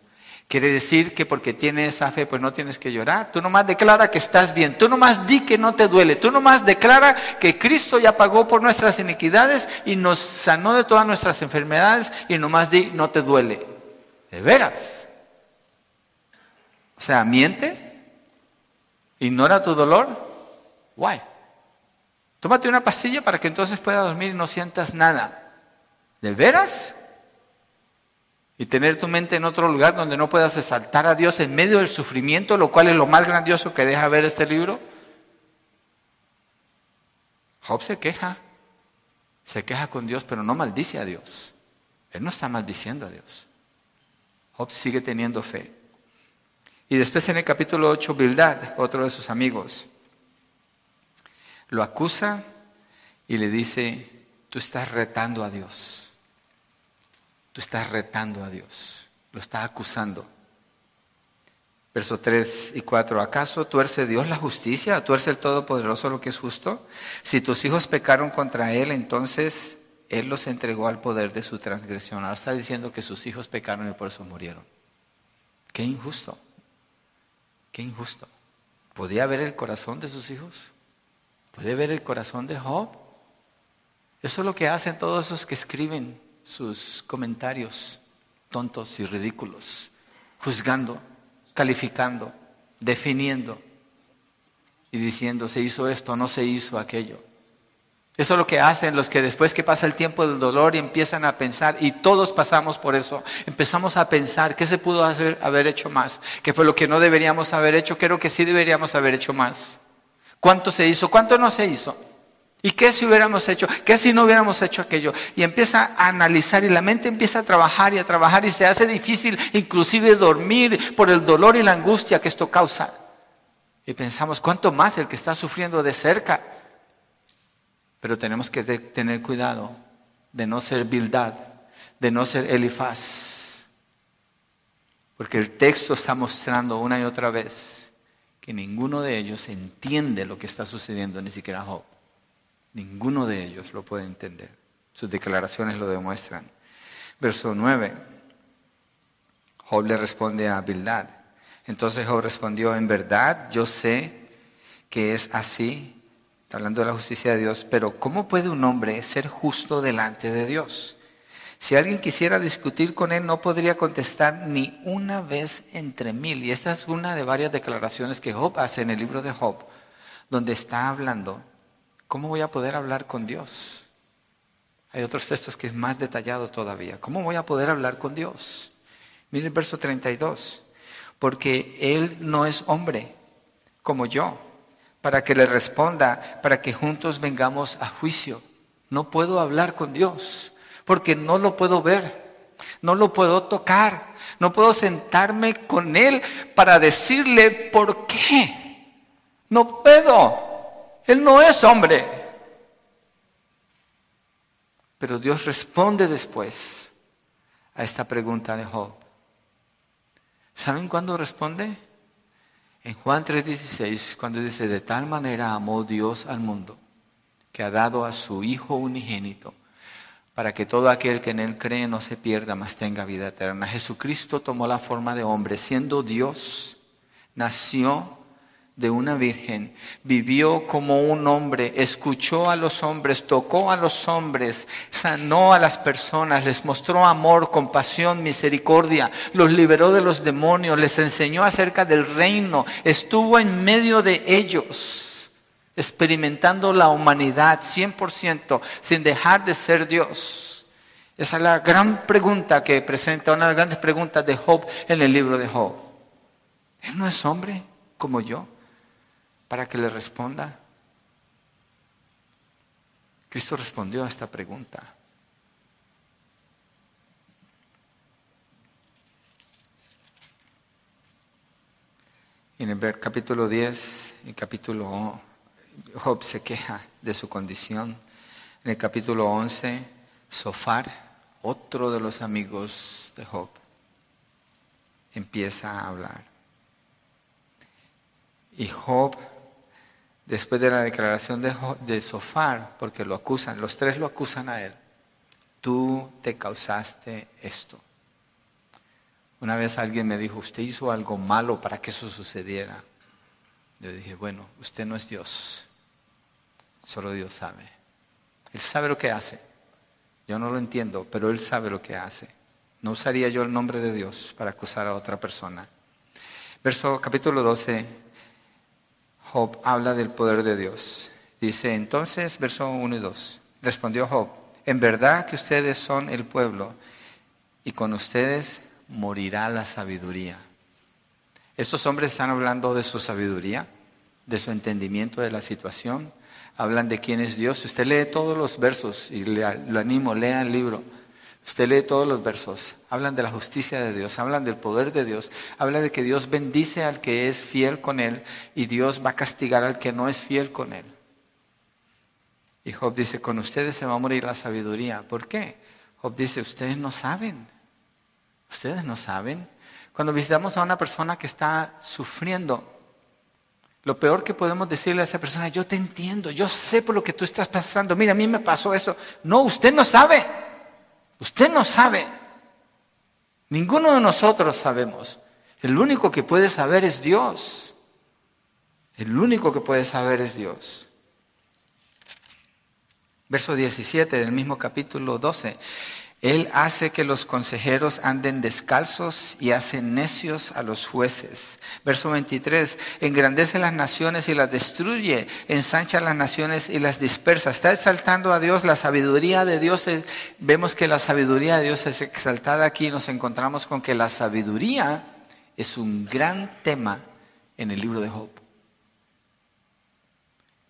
Quiere decir que porque tiene esa fe, pues no tienes que llorar. Tú nomás declara que estás bien. Tú nomás di que no te duele. Tú nomás declara que Cristo ya pagó por nuestras iniquidades y nos sanó de todas nuestras enfermedades y nomás di no te duele. De veras. O sea, miente ¿Ignora tu dolor? Why? Tómate una pastilla para que entonces puedas dormir y no sientas nada. ¿De veras? Y tener tu mente en otro lugar donde no puedas exaltar a Dios en medio del sufrimiento, lo cual es lo más grandioso que deja ver este libro. Job se queja, se queja con Dios, pero no maldice a Dios. Él no está maldiciendo a Dios. Job sigue teniendo fe. Y después en el capítulo 8, Bildad, otro de sus amigos, lo acusa y le dice, tú estás retando a Dios. Tú estás retando a Dios. Lo está acusando. Verso 3 y 4. ¿Acaso tuerce Dios la justicia? ¿Tuerce el Todopoderoso lo que es justo? Si tus hijos pecaron contra Él, entonces Él los entregó al poder de su transgresión. Ahora está diciendo que sus hijos pecaron y por eso murieron. Qué injusto. Qué injusto. ¿Podía ver el corazón de sus hijos? ¿Puede ver el corazón de Job? Eso es lo que hacen todos esos que escriben sus comentarios tontos y ridículos, juzgando, calificando, definiendo y diciendo se hizo esto, no se hizo aquello. Eso es lo que hacen los que después que pasa el tiempo del dolor y empiezan a pensar, y todos pasamos por eso, empezamos a pensar qué se pudo hacer, haber hecho más, qué fue lo que no deberíamos haber hecho, creo que sí deberíamos haber hecho más. ¿Cuánto se hizo? ¿Cuánto no se hizo? ¿Y qué si hubiéramos hecho? ¿Qué si no hubiéramos hecho aquello? Y empieza a analizar y la mente empieza a trabajar y a trabajar y se hace difícil inclusive dormir por el dolor y la angustia que esto causa. Y pensamos, ¿cuánto más el que está sufriendo de cerca? Pero tenemos que tener cuidado de no ser Bildad, de no ser Elifaz. Porque el texto está mostrando una y otra vez que ninguno de ellos entiende lo que está sucediendo, ni siquiera Job. Ninguno de ellos lo puede entender. Sus declaraciones lo demuestran. Verso 9. Job le responde a Bildad. Entonces Job respondió, en verdad yo sé que es así hablando de la justicia de Dios, pero ¿cómo puede un hombre ser justo delante de Dios? Si alguien quisiera discutir con él, no podría contestar ni una vez entre mil. Y esta es una de varias declaraciones que Job hace en el libro de Job, donde está hablando, ¿cómo voy a poder hablar con Dios? Hay otros textos que es más detallado todavía. ¿Cómo voy a poder hablar con Dios? Mire el verso 32. Porque Él no es hombre como yo, para que le responda, para que juntos vengamos a juicio. No puedo hablar con Dios, porque no lo puedo ver, no lo puedo tocar, no puedo sentarme con Él para decirle por qué. No puedo. Él no es hombre. Pero Dios responde después a esta pregunta de Job. ¿Saben cuándo responde? En Juan 3:16, cuando dice, de tal manera amó Dios al mundo, que ha dado a su Hijo unigénito, para que todo aquel que en Él cree no se pierda, mas tenga vida eterna. Jesucristo tomó la forma de hombre, siendo Dios, nació de una virgen, vivió como un hombre, escuchó a los hombres, tocó a los hombres, sanó a las personas, les mostró amor, compasión, misericordia, los liberó de los demonios, les enseñó acerca del reino, estuvo en medio de ellos, experimentando la humanidad 100% sin dejar de ser Dios. Esa es la gran pregunta que presenta, una de las grandes preguntas de Job en el libro de Job. Él no es hombre como yo para que le responda? Cristo respondió a esta pregunta. En el capítulo 10, en el capítulo Job se queja de su condición. En el capítulo 11, Sofar, otro de los amigos de Job, empieza a hablar. Y Job después de la declaración de, Sofar, porque lo acusan, los tres lo acusan a él, tú te causaste esto. Una vez alguien me dijo, usted hizo algo malo para que eso sucediera. Yo dije, bueno, usted no es Dios, solo Dios sabe. Él sabe lo que hace. Yo no lo entiendo, pero Él sabe lo que hace. No usaría yo el nombre de Dios para acusar a otra persona. Verso capítulo 12, Job habla del poder de Dios. Dice entonces, verso 1 y 2, respondió Job, en verdad que ustedes son el pueblo y con ustedes morirá la sabiduría. Estos hombres están hablando de su sabiduría, de su entendimiento de la situación, hablan de quién es Dios. Usted lee todos los versos y lo animo, lea el libro. Usted lee todos los versos, hablan de la justicia de Dios, hablan del poder de Dios, habla de que Dios bendice al que es fiel con Él y Dios va a castigar al que no es fiel con Él. Y Job dice, con ustedes se va a morir la sabiduría. ¿Por qué? Job dice, ustedes no saben, ustedes no saben. Cuando visitamos a una persona que está sufriendo, lo peor que podemos decirle a esa persona, yo te entiendo, yo sé por lo que tú estás pasando, mira, a mí me pasó eso. No, usted no sabe. Usted no sabe. Ninguno de nosotros sabemos. El único que puede saber es Dios. El único que puede saber es Dios. Verso 17 del mismo capítulo 12. Él hace que los consejeros anden descalzos y hace necios a los jueces. Verso 23, engrandece las naciones y las destruye, ensancha las naciones y las dispersa. Está exaltando a Dios, la sabiduría de Dios. vemos que la sabiduría de Dios es exaltada aquí. Nos encontramos con que la sabiduría es un gran tema en el libro de Job.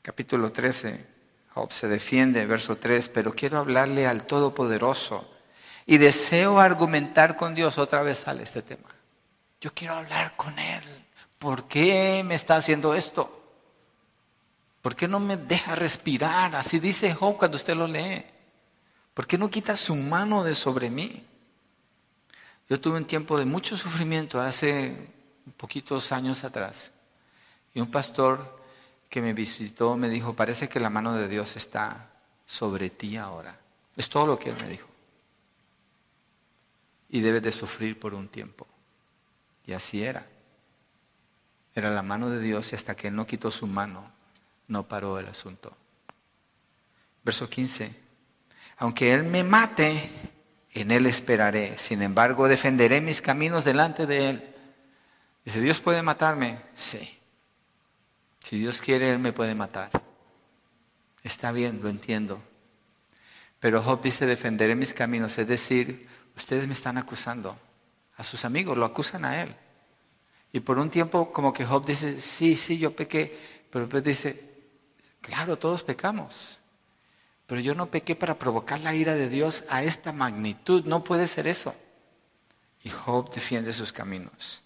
Capítulo 13, Job se defiende, verso 3, pero quiero hablarle al Todopoderoso y deseo argumentar con Dios, otra vez sale este tema. Yo quiero hablar con Él. ¿Por qué me está haciendo esto? ¿Por qué no me deja respirar? Así dice Job cuando usted lo lee. ¿Por qué no quita su mano de sobre mí? Yo tuve un tiempo de mucho sufrimiento hace poquitos años atrás. Y un pastor que me visitó me dijo, parece que la mano de Dios está sobre ti ahora. Es todo lo que él me dijo y debes de sufrir por un tiempo. Y así era. Era la mano de Dios y hasta que Él no quitó su mano, no paró el asunto. Verso 15. Aunque Él me mate, en Él esperaré. Sin embargo, defenderé mis caminos delante de Él. Dice, ¿Dios puede matarme? Sí. Si Dios quiere, Él me puede matar. Está bien, lo entiendo. Pero Job dice, defenderé mis caminos, es decir, ustedes me están acusando. A sus amigos lo acusan a él. Y por un tiempo como que Job dice, sí, sí, yo pequé, pero después dice, claro, todos pecamos. Pero yo no pequé para provocar la ira de Dios a esta magnitud, no puede ser eso. Y Job defiende sus caminos.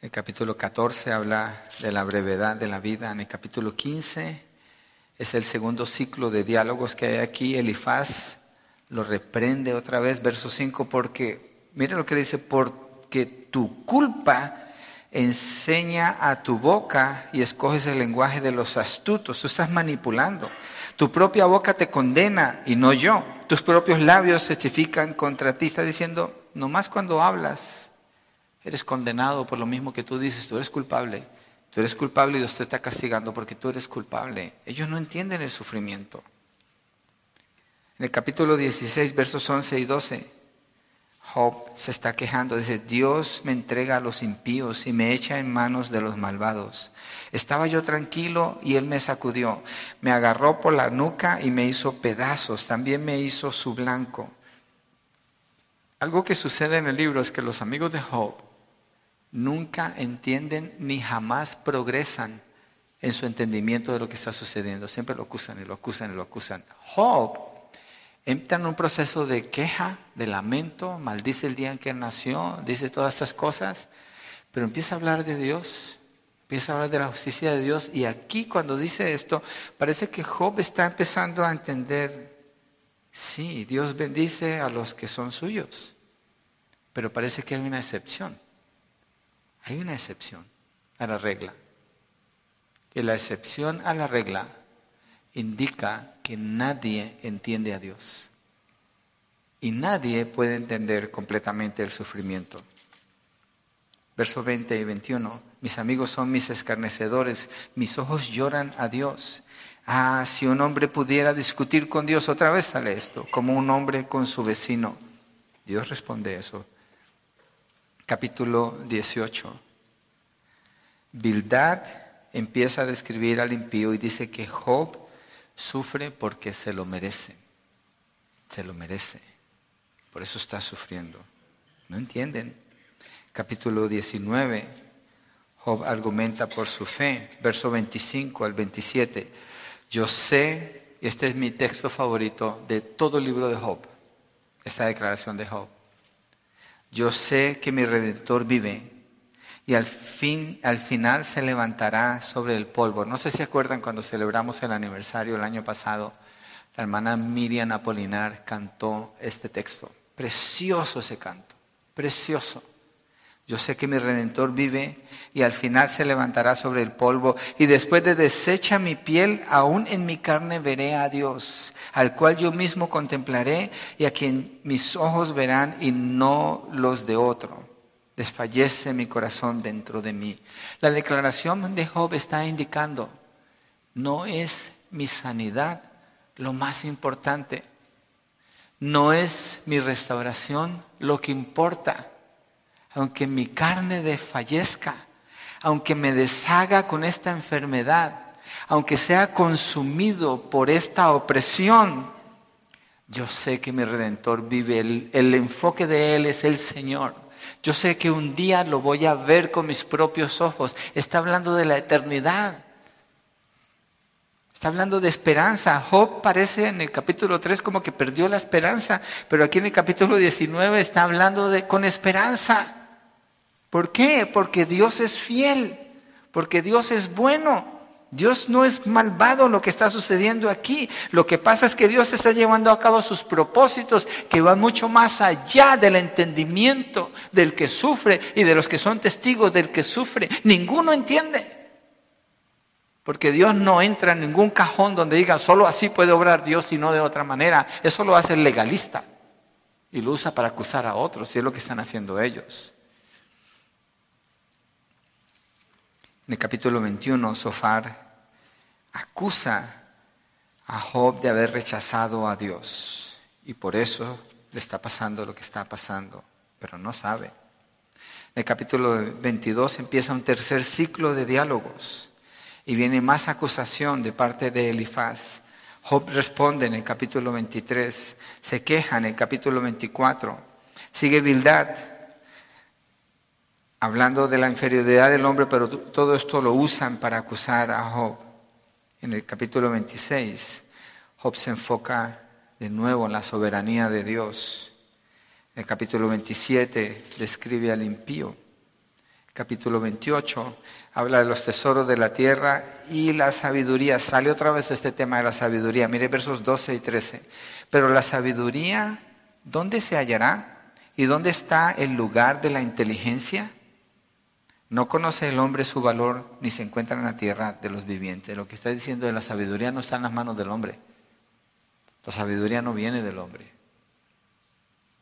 El capítulo 14 habla de la brevedad de la vida. En el capítulo 15 es el segundo ciclo de diálogos que hay aquí. Elifaz lo reprende otra vez, verso 5, porque, mire lo que dice, porque tu culpa enseña a tu boca y escoges el lenguaje de los astutos. Tú estás manipulando. Tu propia boca te condena y no yo. Tus propios labios testifican contra ti. Está diciendo, nomás cuando hablas, eres condenado por lo mismo que tú dices. Tú eres culpable. Tú eres culpable y Dios te está castigando porque tú eres culpable. Ellos no entienden el sufrimiento. En el capítulo 16, versos 11 y 12, Job se está quejando, dice, Dios me entrega a los impíos y me echa en manos de los malvados. Estaba yo tranquilo y él me sacudió, me agarró por la nuca y me hizo pedazos, también me hizo su blanco. Algo que sucede en el libro es que los amigos de Job nunca entienden ni jamás progresan en su entendimiento de lo que está sucediendo. Siempre lo acusan y lo acusan y lo acusan. Job entra en un proceso de queja, de lamento, maldice el día en que nació, dice todas estas cosas, pero empieza a hablar de Dios, empieza a hablar de la justicia de Dios. Y aquí cuando dice esto, parece que Job está empezando a entender, sí, Dios bendice a los que son suyos, pero parece que hay una excepción, hay una excepción a la regla, que la excepción a la regla indica que nadie entiende a Dios. Y nadie puede entender completamente el sufrimiento. Versos 20 y 21. Mis amigos son mis escarnecedores, mis ojos lloran a Dios. Ah, si un hombre pudiera discutir con Dios, otra vez sale esto, como un hombre con su vecino. Dios responde eso. Capítulo 18. Bildad empieza a describir al impío y dice que Job Sufre porque se lo merece. Se lo merece. Por eso está sufriendo. ¿No entienden? Capítulo 19. Job argumenta por su fe. Verso 25 al 27. Yo sé, y este es mi texto favorito de todo el libro de Job, esta declaración de Job. Yo sé que mi redentor vive y al, fin, al final se levantará sobre el polvo. No sé si acuerdan cuando celebramos el aniversario el año pasado, la hermana Miriam Apolinar cantó este texto. Precioso ese canto, precioso. Yo sé que mi redentor vive y al final se levantará sobre el polvo y después de deshecha mi piel, aún en mi carne veré a Dios, al cual yo mismo contemplaré y a quien mis ojos verán y no los de otro desfallece mi corazón dentro de mí. La declaración de Job está indicando, no es mi sanidad lo más importante, no es mi restauración lo que importa, aunque mi carne desfallezca, aunque me deshaga con esta enfermedad, aunque sea consumido por esta opresión, yo sé que mi redentor vive, el, el enfoque de Él es el Señor. Yo sé que un día lo voy a ver con mis propios ojos. Está hablando de la eternidad. Está hablando de esperanza. Job parece en el capítulo 3 como que perdió la esperanza, pero aquí en el capítulo 19 está hablando de con esperanza. ¿Por qué? Porque Dios es fiel, porque Dios es bueno. Dios no es malvado lo que está sucediendo aquí. Lo que pasa es que Dios está llevando a cabo sus propósitos que van mucho más allá del entendimiento del que sufre y de los que son testigos del que sufre. Ninguno entiende. Porque Dios no entra en ningún cajón donde diga solo así puede obrar Dios y no de otra manera. Eso lo hace el legalista y lo usa para acusar a otros y es lo que están haciendo ellos. En el capítulo 21, Sofar acusa a Job de haber rechazado a Dios y por eso le está pasando lo que está pasando, pero no sabe. En el capítulo 22 empieza un tercer ciclo de diálogos y viene más acusación de parte de Elifaz. Job responde en el capítulo 23, se queja en el capítulo 24, sigue Bildad hablando de la inferioridad del hombre, pero todo esto lo usan para acusar a Job. En el capítulo 26, Job se enfoca de nuevo en la soberanía de Dios. En el capítulo 27 describe al impío. Capítulo 28 habla de los tesoros de la tierra y la sabiduría. Sale otra vez este tema de la sabiduría. Mire versos 12 y 13. Pero la sabiduría, ¿dónde se hallará? ¿Y dónde está el lugar de la inteligencia? No conoce el hombre su valor ni se encuentra en la tierra de los vivientes. Lo que está diciendo de la sabiduría no está en las manos del hombre. La sabiduría no viene del hombre,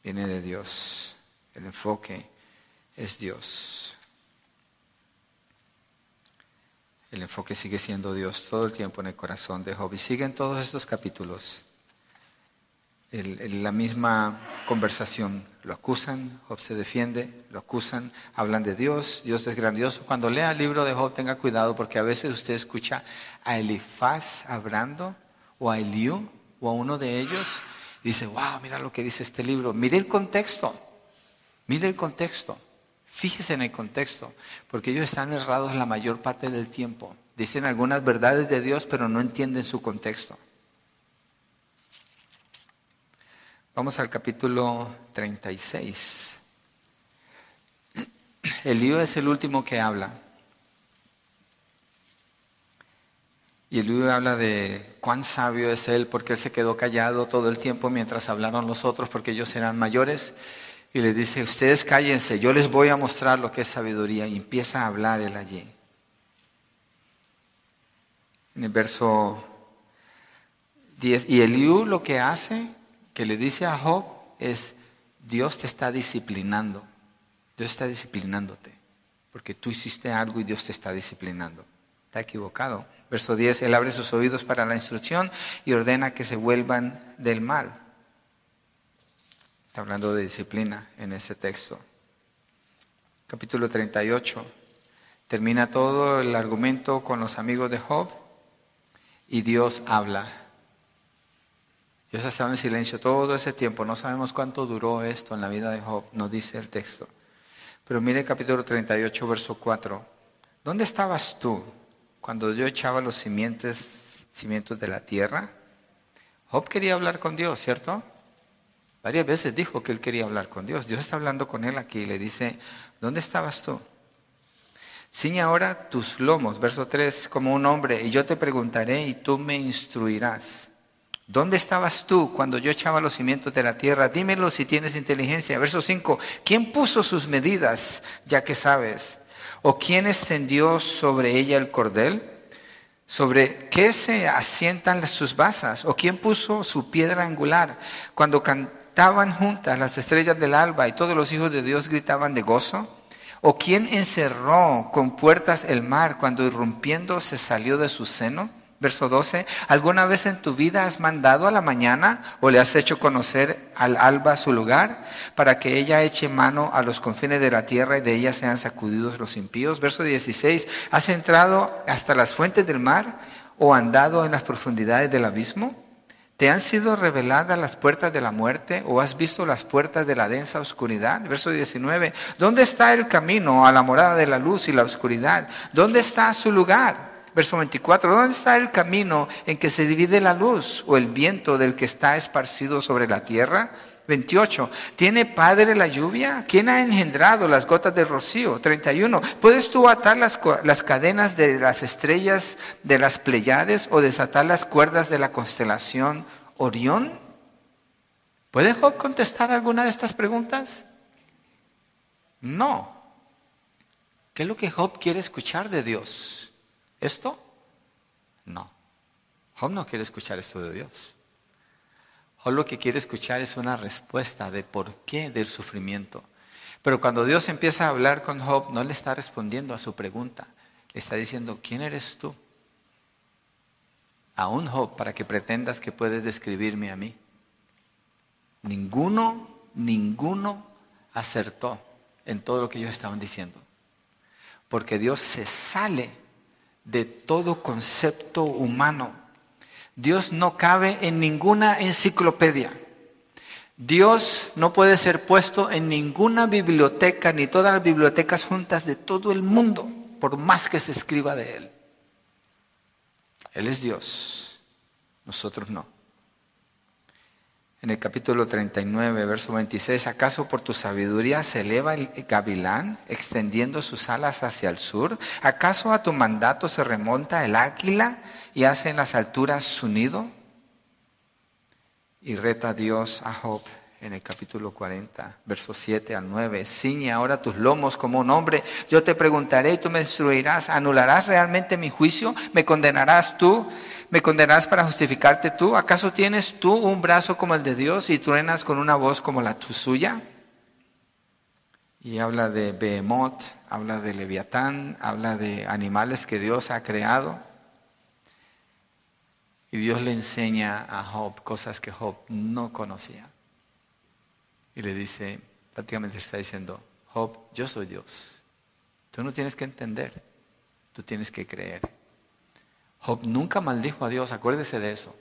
viene de Dios. El enfoque es Dios. El enfoque sigue siendo Dios todo el tiempo en el corazón de Job. Y siguen todos estos capítulos la misma conversación. Lo acusan, Job se defiende, lo acusan, hablan de Dios, Dios es grandioso. Cuando lea el libro de Job tenga cuidado porque a veces usted escucha a Elifaz hablando o a Eliú o a uno de ellos y dice, wow, mira lo que dice este libro. Mire el contexto, mire el contexto, fíjese en el contexto, porque ellos están errados la mayor parte del tiempo. Dicen algunas verdades de Dios pero no entienden su contexto. Vamos al capítulo 36. Elío es el último que habla. Y Elío habla de cuán sabio es él, porque él se quedó callado todo el tiempo mientras hablaron los otros, porque ellos eran mayores. Y le dice, ustedes cállense, yo les voy a mostrar lo que es sabiduría. Y empieza a hablar él allí. En el verso 10, y Eliú lo que hace que le dice a Job es, Dios te está disciplinando, Dios está disciplinándote, porque tú hiciste algo y Dios te está disciplinando. Está equivocado. Verso 10, Él abre sus oídos para la instrucción y ordena que se vuelvan del mal. Está hablando de disciplina en ese texto. Capítulo 38. Termina todo el argumento con los amigos de Job y Dios habla Dios ha estado en silencio todo ese tiempo. No sabemos cuánto duró esto en la vida de Job, nos dice el texto. Pero mire el capítulo 38, verso 4. ¿Dónde estabas tú cuando yo echaba los cimientos, cimientos de la tierra? Job quería hablar con Dios, ¿cierto? Varias veces dijo que él quería hablar con Dios. Dios está hablando con él aquí y le dice, ¿dónde estabas tú? Ciñe ahora tus lomos, verso 3, como un hombre, y yo te preguntaré y tú me instruirás. ¿Dónde estabas tú cuando yo echaba los cimientos de la tierra? Dímelo si tienes inteligencia. Verso 5. ¿Quién puso sus medidas, ya que sabes? ¿O quién extendió sobre ella el cordel? ¿Sobre qué se asientan sus basas? ¿O quién puso su piedra angular? Cuando cantaban juntas las estrellas del alba y todos los hijos de Dios gritaban de gozo. ¿O quién encerró con puertas el mar cuando irrumpiendo se salió de su seno? Verso 12, ¿alguna vez en tu vida has mandado a la mañana o le has hecho conocer al alba su lugar para que ella eche mano a los confines de la tierra y de ella sean sacudidos los impíos? Verso 16, ¿has entrado hasta las fuentes del mar o andado en las profundidades del abismo? ¿Te han sido reveladas las puertas de la muerte o has visto las puertas de la densa oscuridad? Verso 19, ¿dónde está el camino a la morada de la luz y la oscuridad? ¿Dónde está su lugar? Verso 24, ¿dónde está el camino en que se divide la luz o el viento del que está esparcido sobre la tierra? 28. ¿Tiene padre la lluvia? ¿Quién ha engendrado las gotas del rocío? 31. ¿Puedes tú atar las, las, cadenas de las estrellas de las Pleiades o desatar las cuerdas de la constelación Orión? ¿Puede Job contestar alguna de estas preguntas? No. ¿Qué es lo que Job quiere escuchar de Dios? ¿Esto? No. Job no quiere escuchar esto de Dios. Job lo que quiere escuchar es una respuesta de por qué del sufrimiento. Pero cuando Dios empieza a hablar con Job, no le está respondiendo a su pregunta. Le está diciendo, ¿quién eres tú? A un Job para que pretendas que puedes describirme a mí. Ninguno, ninguno acertó en todo lo que ellos estaban diciendo. Porque Dios se sale de todo concepto humano. Dios no cabe en ninguna enciclopedia. Dios no puede ser puesto en ninguna biblioteca, ni todas las bibliotecas juntas de todo el mundo, por más que se escriba de Él. Él es Dios, nosotros no. En el capítulo 39, verso 26, ¿acaso por tu sabiduría se eleva el gavilán extendiendo sus alas hacia el sur? ¿Acaso a tu mandato se remonta el águila y hace en las alturas su nido? Y reta a Dios a Job en el capítulo 40, versos 7 al 9. Ciñe ahora tus lomos como un hombre. Yo te preguntaré y tú me instruirás. ¿Anularás realmente mi juicio? ¿Me condenarás tú? ¿Me condenarás para justificarte tú? ¿Acaso tienes tú un brazo como el de Dios y truenas con una voz como la tu suya? Y habla de Behemoth, habla de Leviatán, habla de animales que Dios ha creado. Y Dios le enseña a Job cosas que Job no conocía. Y le dice, prácticamente está diciendo, Job, yo soy Dios. Tú no tienes que entender, tú tienes que creer. Job nunca maldijo a Dios, acuérdese de eso.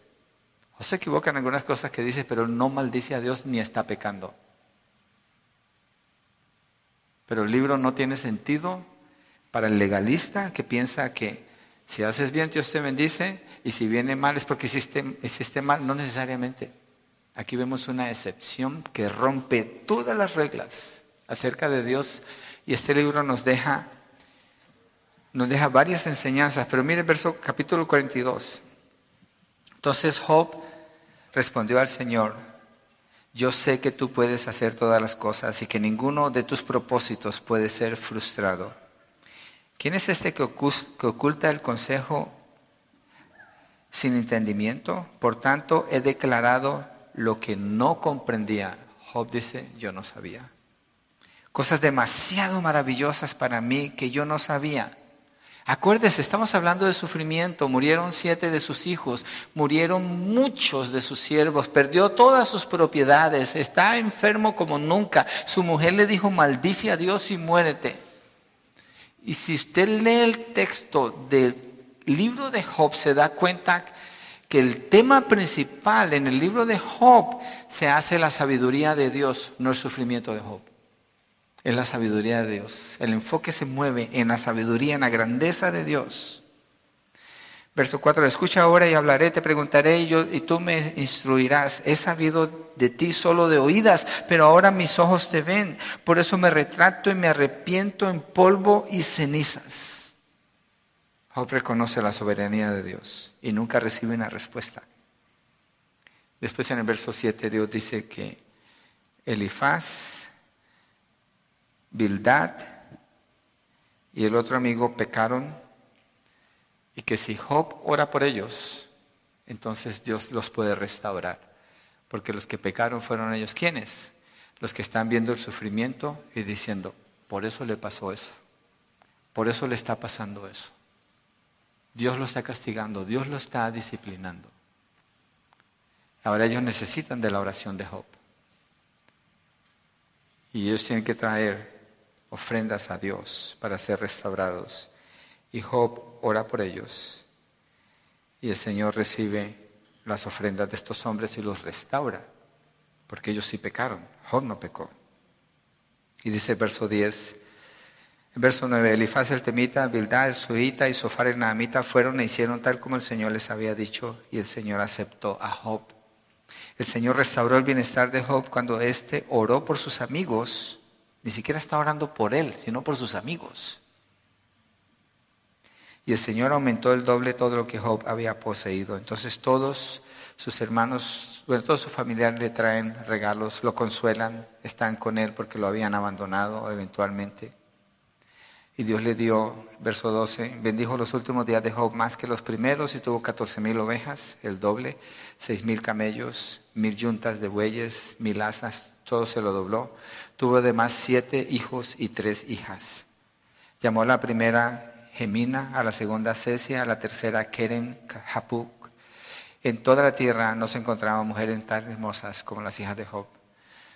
O se equivoca en algunas cosas que dice, pero no maldice a Dios ni está pecando. Pero el libro no tiene sentido para el legalista que piensa que si haces bien Dios te bendice y si viene mal es porque hiciste, mal, no necesariamente. Aquí vemos una excepción que rompe todas las reglas acerca de Dios y este libro nos deja, nos deja varias enseñanzas. Pero mire el verso capítulo 42. Entonces Job respondió al Señor, yo sé que tú puedes hacer todas las cosas y que ninguno de tus propósitos puede ser frustrado. ¿Quién es este que oculta el consejo sin entendimiento, por tanto he declarado lo que no comprendía. Job dice, yo no sabía. Cosas demasiado maravillosas para mí que yo no sabía. Acuérdese, estamos hablando de sufrimiento. Murieron siete de sus hijos, murieron muchos de sus siervos, perdió todas sus propiedades, está enfermo como nunca. Su mujer le dijo, maldice a Dios y muérete. Y si usted lee el texto de libro de Job se da cuenta que el tema principal en el libro de Job se hace la sabiduría de Dios, no el sufrimiento de Job. Es la sabiduría de Dios. El enfoque se mueve en la sabiduría, en la grandeza de Dios. Verso 4, escucha ahora y hablaré, te preguntaré y, yo, y tú me instruirás. He sabido de ti solo de oídas, pero ahora mis ojos te ven. Por eso me retrato y me arrepiento en polvo y cenizas. Job reconoce la soberanía de Dios y nunca recibe una respuesta. Después en el verso 7 Dios dice que Elifaz, Bildad y el otro amigo pecaron y que si Job ora por ellos, entonces Dios los puede restaurar. Porque los que pecaron fueron ellos. ¿Quiénes? Los que están viendo el sufrimiento y diciendo, por eso le pasó eso. Por eso le está pasando eso. Dios lo está castigando, Dios lo está disciplinando. Ahora ellos necesitan de la oración de Job. Y ellos tienen que traer ofrendas a Dios para ser restaurados. Y Job ora por ellos. Y el Señor recibe las ofrendas de estos hombres y los restaura. Porque ellos sí pecaron. Job no pecó. Y dice el verso 10, en verso 9, Elifaz el temita, Bildad el suita y Sofar el naamita fueron e hicieron tal como el Señor les había dicho y el Señor aceptó a Job. El Señor restauró el bienestar de Job cuando éste oró por sus amigos. Ni siquiera está orando por él, sino por sus amigos. Y el Señor aumentó el doble todo lo que Job había poseído. Entonces todos sus hermanos, bueno, todos sus familiares le traen regalos, lo consuelan, están con él porque lo habían abandonado eventualmente. Y Dios le dio, verso 12, bendijo los últimos días de Job más que los primeros y tuvo 14 mil ovejas, el doble, seis mil camellos, mil yuntas de bueyes, mil asnas, todo se lo dobló. Tuvo además siete hijos y tres hijas. Llamó a la primera Gemina, a la segunda Cecia, a la tercera Keren Hapuk. En toda la tierra no se encontraban mujeres tan hermosas como las hijas de Job.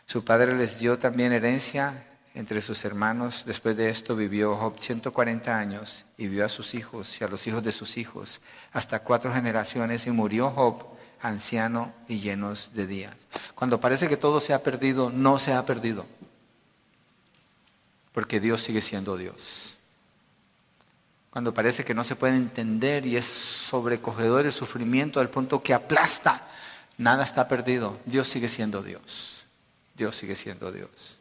Su padre les dio también herencia entre sus hermanos. Después de esto vivió Job 140 años y vio a sus hijos y a los hijos de sus hijos hasta cuatro generaciones y murió Job anciano y llenos de días. Cuando parece que todo se ha perdido, no se ha perdido. Porque Dios sigue siendo Dios. Cuando parece que no se puede entender y es sobrecogedor el sufrimiento al punto que aplasta, nada está perdido. Dios sigue siendo Dios. Dios sigue siendo Dios.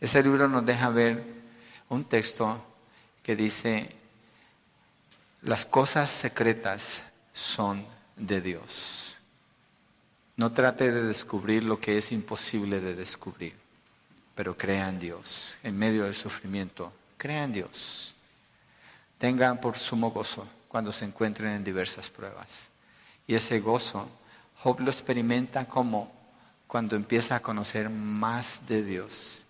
Ese libro nos deja ver un texto que dice, las cosas secretas son de Dios. No trate de descubrir lo que es imposible de descubrir, pero crea en Dios. En medio del sufrimiento, crea en Dios. Tengan por sumo gozo cuando se encuentren en diversas pruebas. Y ese gozo, Job lo experimenta como cuando empieza a conocer más de Dios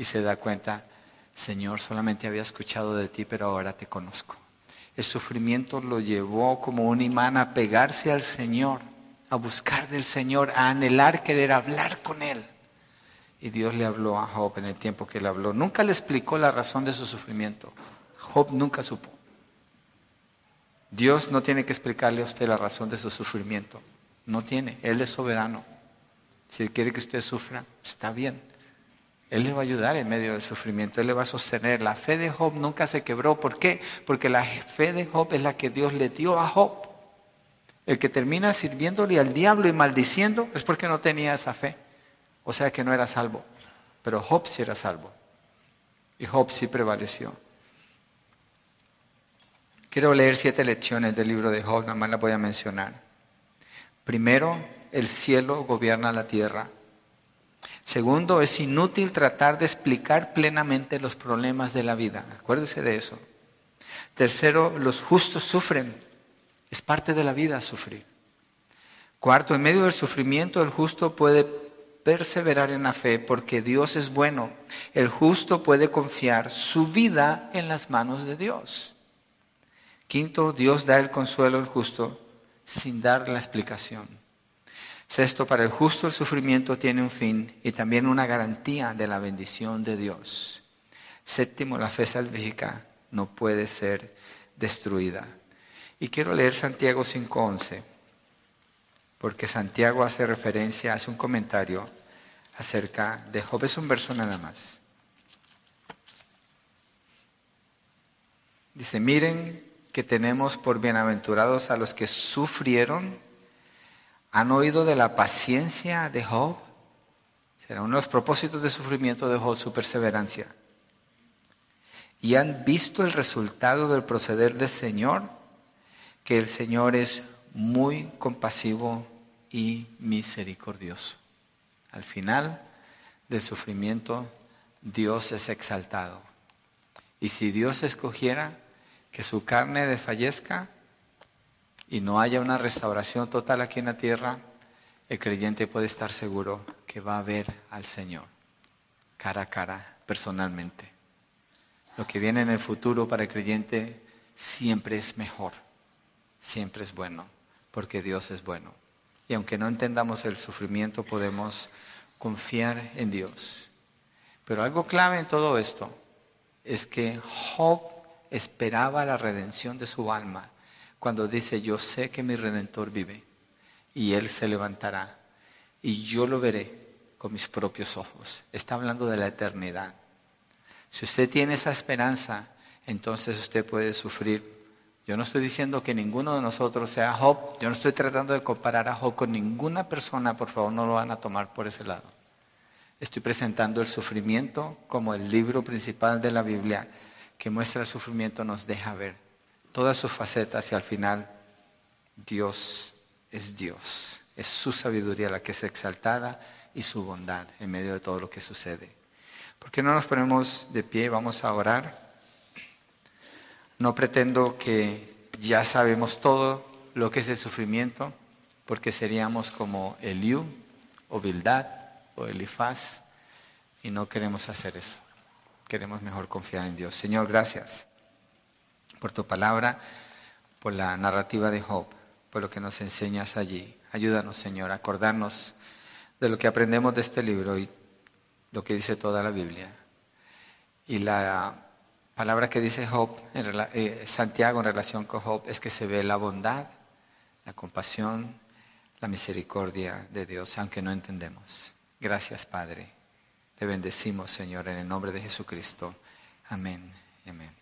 y se da cuenta, Señor, solamente había escuchado de ti, pero ahora te conozco. El sufrimiento lo llevó como un imán a pegarse al Señor, a buscar del Señor, a anhelar querer hablar con Él. Y Dios le habló a Job en el tiempo que le habló. Nunca le explicó la razón de su sufrimiento. Job nunca supo. Dios no tiene que explicarle a usted la razón de su sufrimiento. No tiene. Él es soberano. Si quiere que usted sufra, está bien. Él le va a ayudar en medio del sufrimiento, Él le va a sostener. La fe de Job nunca se quebró. ¿Por qué? Porque la fe de Job es la que Dios le dio a Job. El que termina sirviéndole al diablo y maldiciendo es porque no tenía esa fe. O sea que no era salvo. Pero Job sí era salvo. Y Job sí prevaleció. Quiero leer siete lecciones del libro de Job, nada más las voy a mencionar. Primero, el cielo gobierna la tierra. Segundo, es inútil tratar de explicar plenamente los problemas de la vida. Acuérdese de eso. Tercero, los justos sufren. Es parte de la vida sufrir. Cuarto, en medio del sufrimiento el justo puede perseverar en la fe porque Dios es bueno. El justo puede confiar su vida en las manos de Dios. Quinto, Dios da el consuelo al justo sin dar la explicación. Sexto, para el justo el sufrimiento tiene un fin y también una garantía de la bendición de Dios. Séptimo, la fe salvífica no puede ser destruida. Y quiero leer Santiago 5.11, porque Santiago hace referencia, hace un comentario acerca de Job. Es un verso nada más. Dice, miren que tenemos por bienaventurados a los que sufrieron ¿Han oído de la paciencia de Job? Será uno de los propósitos de sufrimiento de Job su perseverancia. ¿Y han visto el resultado del proceder del Señor? Que el Señor es muy compasivo y misericordioso. Al final del sufrimiento, Dios es exaltado. Y si Dios escogiera que su carne desfallezca, y no haya una restauración total aquí en la tierra, el creyente puede estar seguro que va a ver al Señor cara a cara, personalmente. Lo que viene en el futuro para el creyente siempre es mejor, siempre es bueno, porque Dios es bueno. Y aunque no entendamos el sufrimiento, podemos confiar en Dios. Pero algo clave en todo esto es que Job esperaba la redención de su alma cuando dice, yo sé que mi redentor vive y él se levantará y yo lo veré con mis propios ojos. Está hablando de la eternidad. Si usted tiene esa esperanza, entonces usted puede sufrir. Yo no estoy diciendo que ninguno de nosotros sea Job. Yo no estoy tratando de comparar a Job con ninguna persona. Por favor, no lo van a tomar por ese lado. Estoy presentando el sufrimiento como el libro principal de la Biblia que muestra el sufrimiento, nos deja ver todas sus facetas y al final Dios es Dios. Es su sabiduría la que es exaltada y su bondad en medio de todo lo que sucede. ¿Por qué no nos ponemos de pie? Vamos a orar. No pretendo que ya sabemos todo lo que es el sufrimiento, porque seríamos como Eliú o Bildad o Elifaz, y no queremos hacer eso. Queremos mejor confiar en Dios. Señor, gracias por tu palabra, por la narrativa de Job, por lo que nos enseñas allí. Ayúdanos, Señor, a acordarnos de lo que aprendemos de este libro y lo que dice toda la Biblia. Y la palabra que dice Job, eh, Santiago en relación con Job es que se ve la bondad, la compasión, la misericordia de Dios, aunque no entendemos. Gracias, Padre. Te bendecimos, Señor, en el nombre de Jesucristo. Amén amén.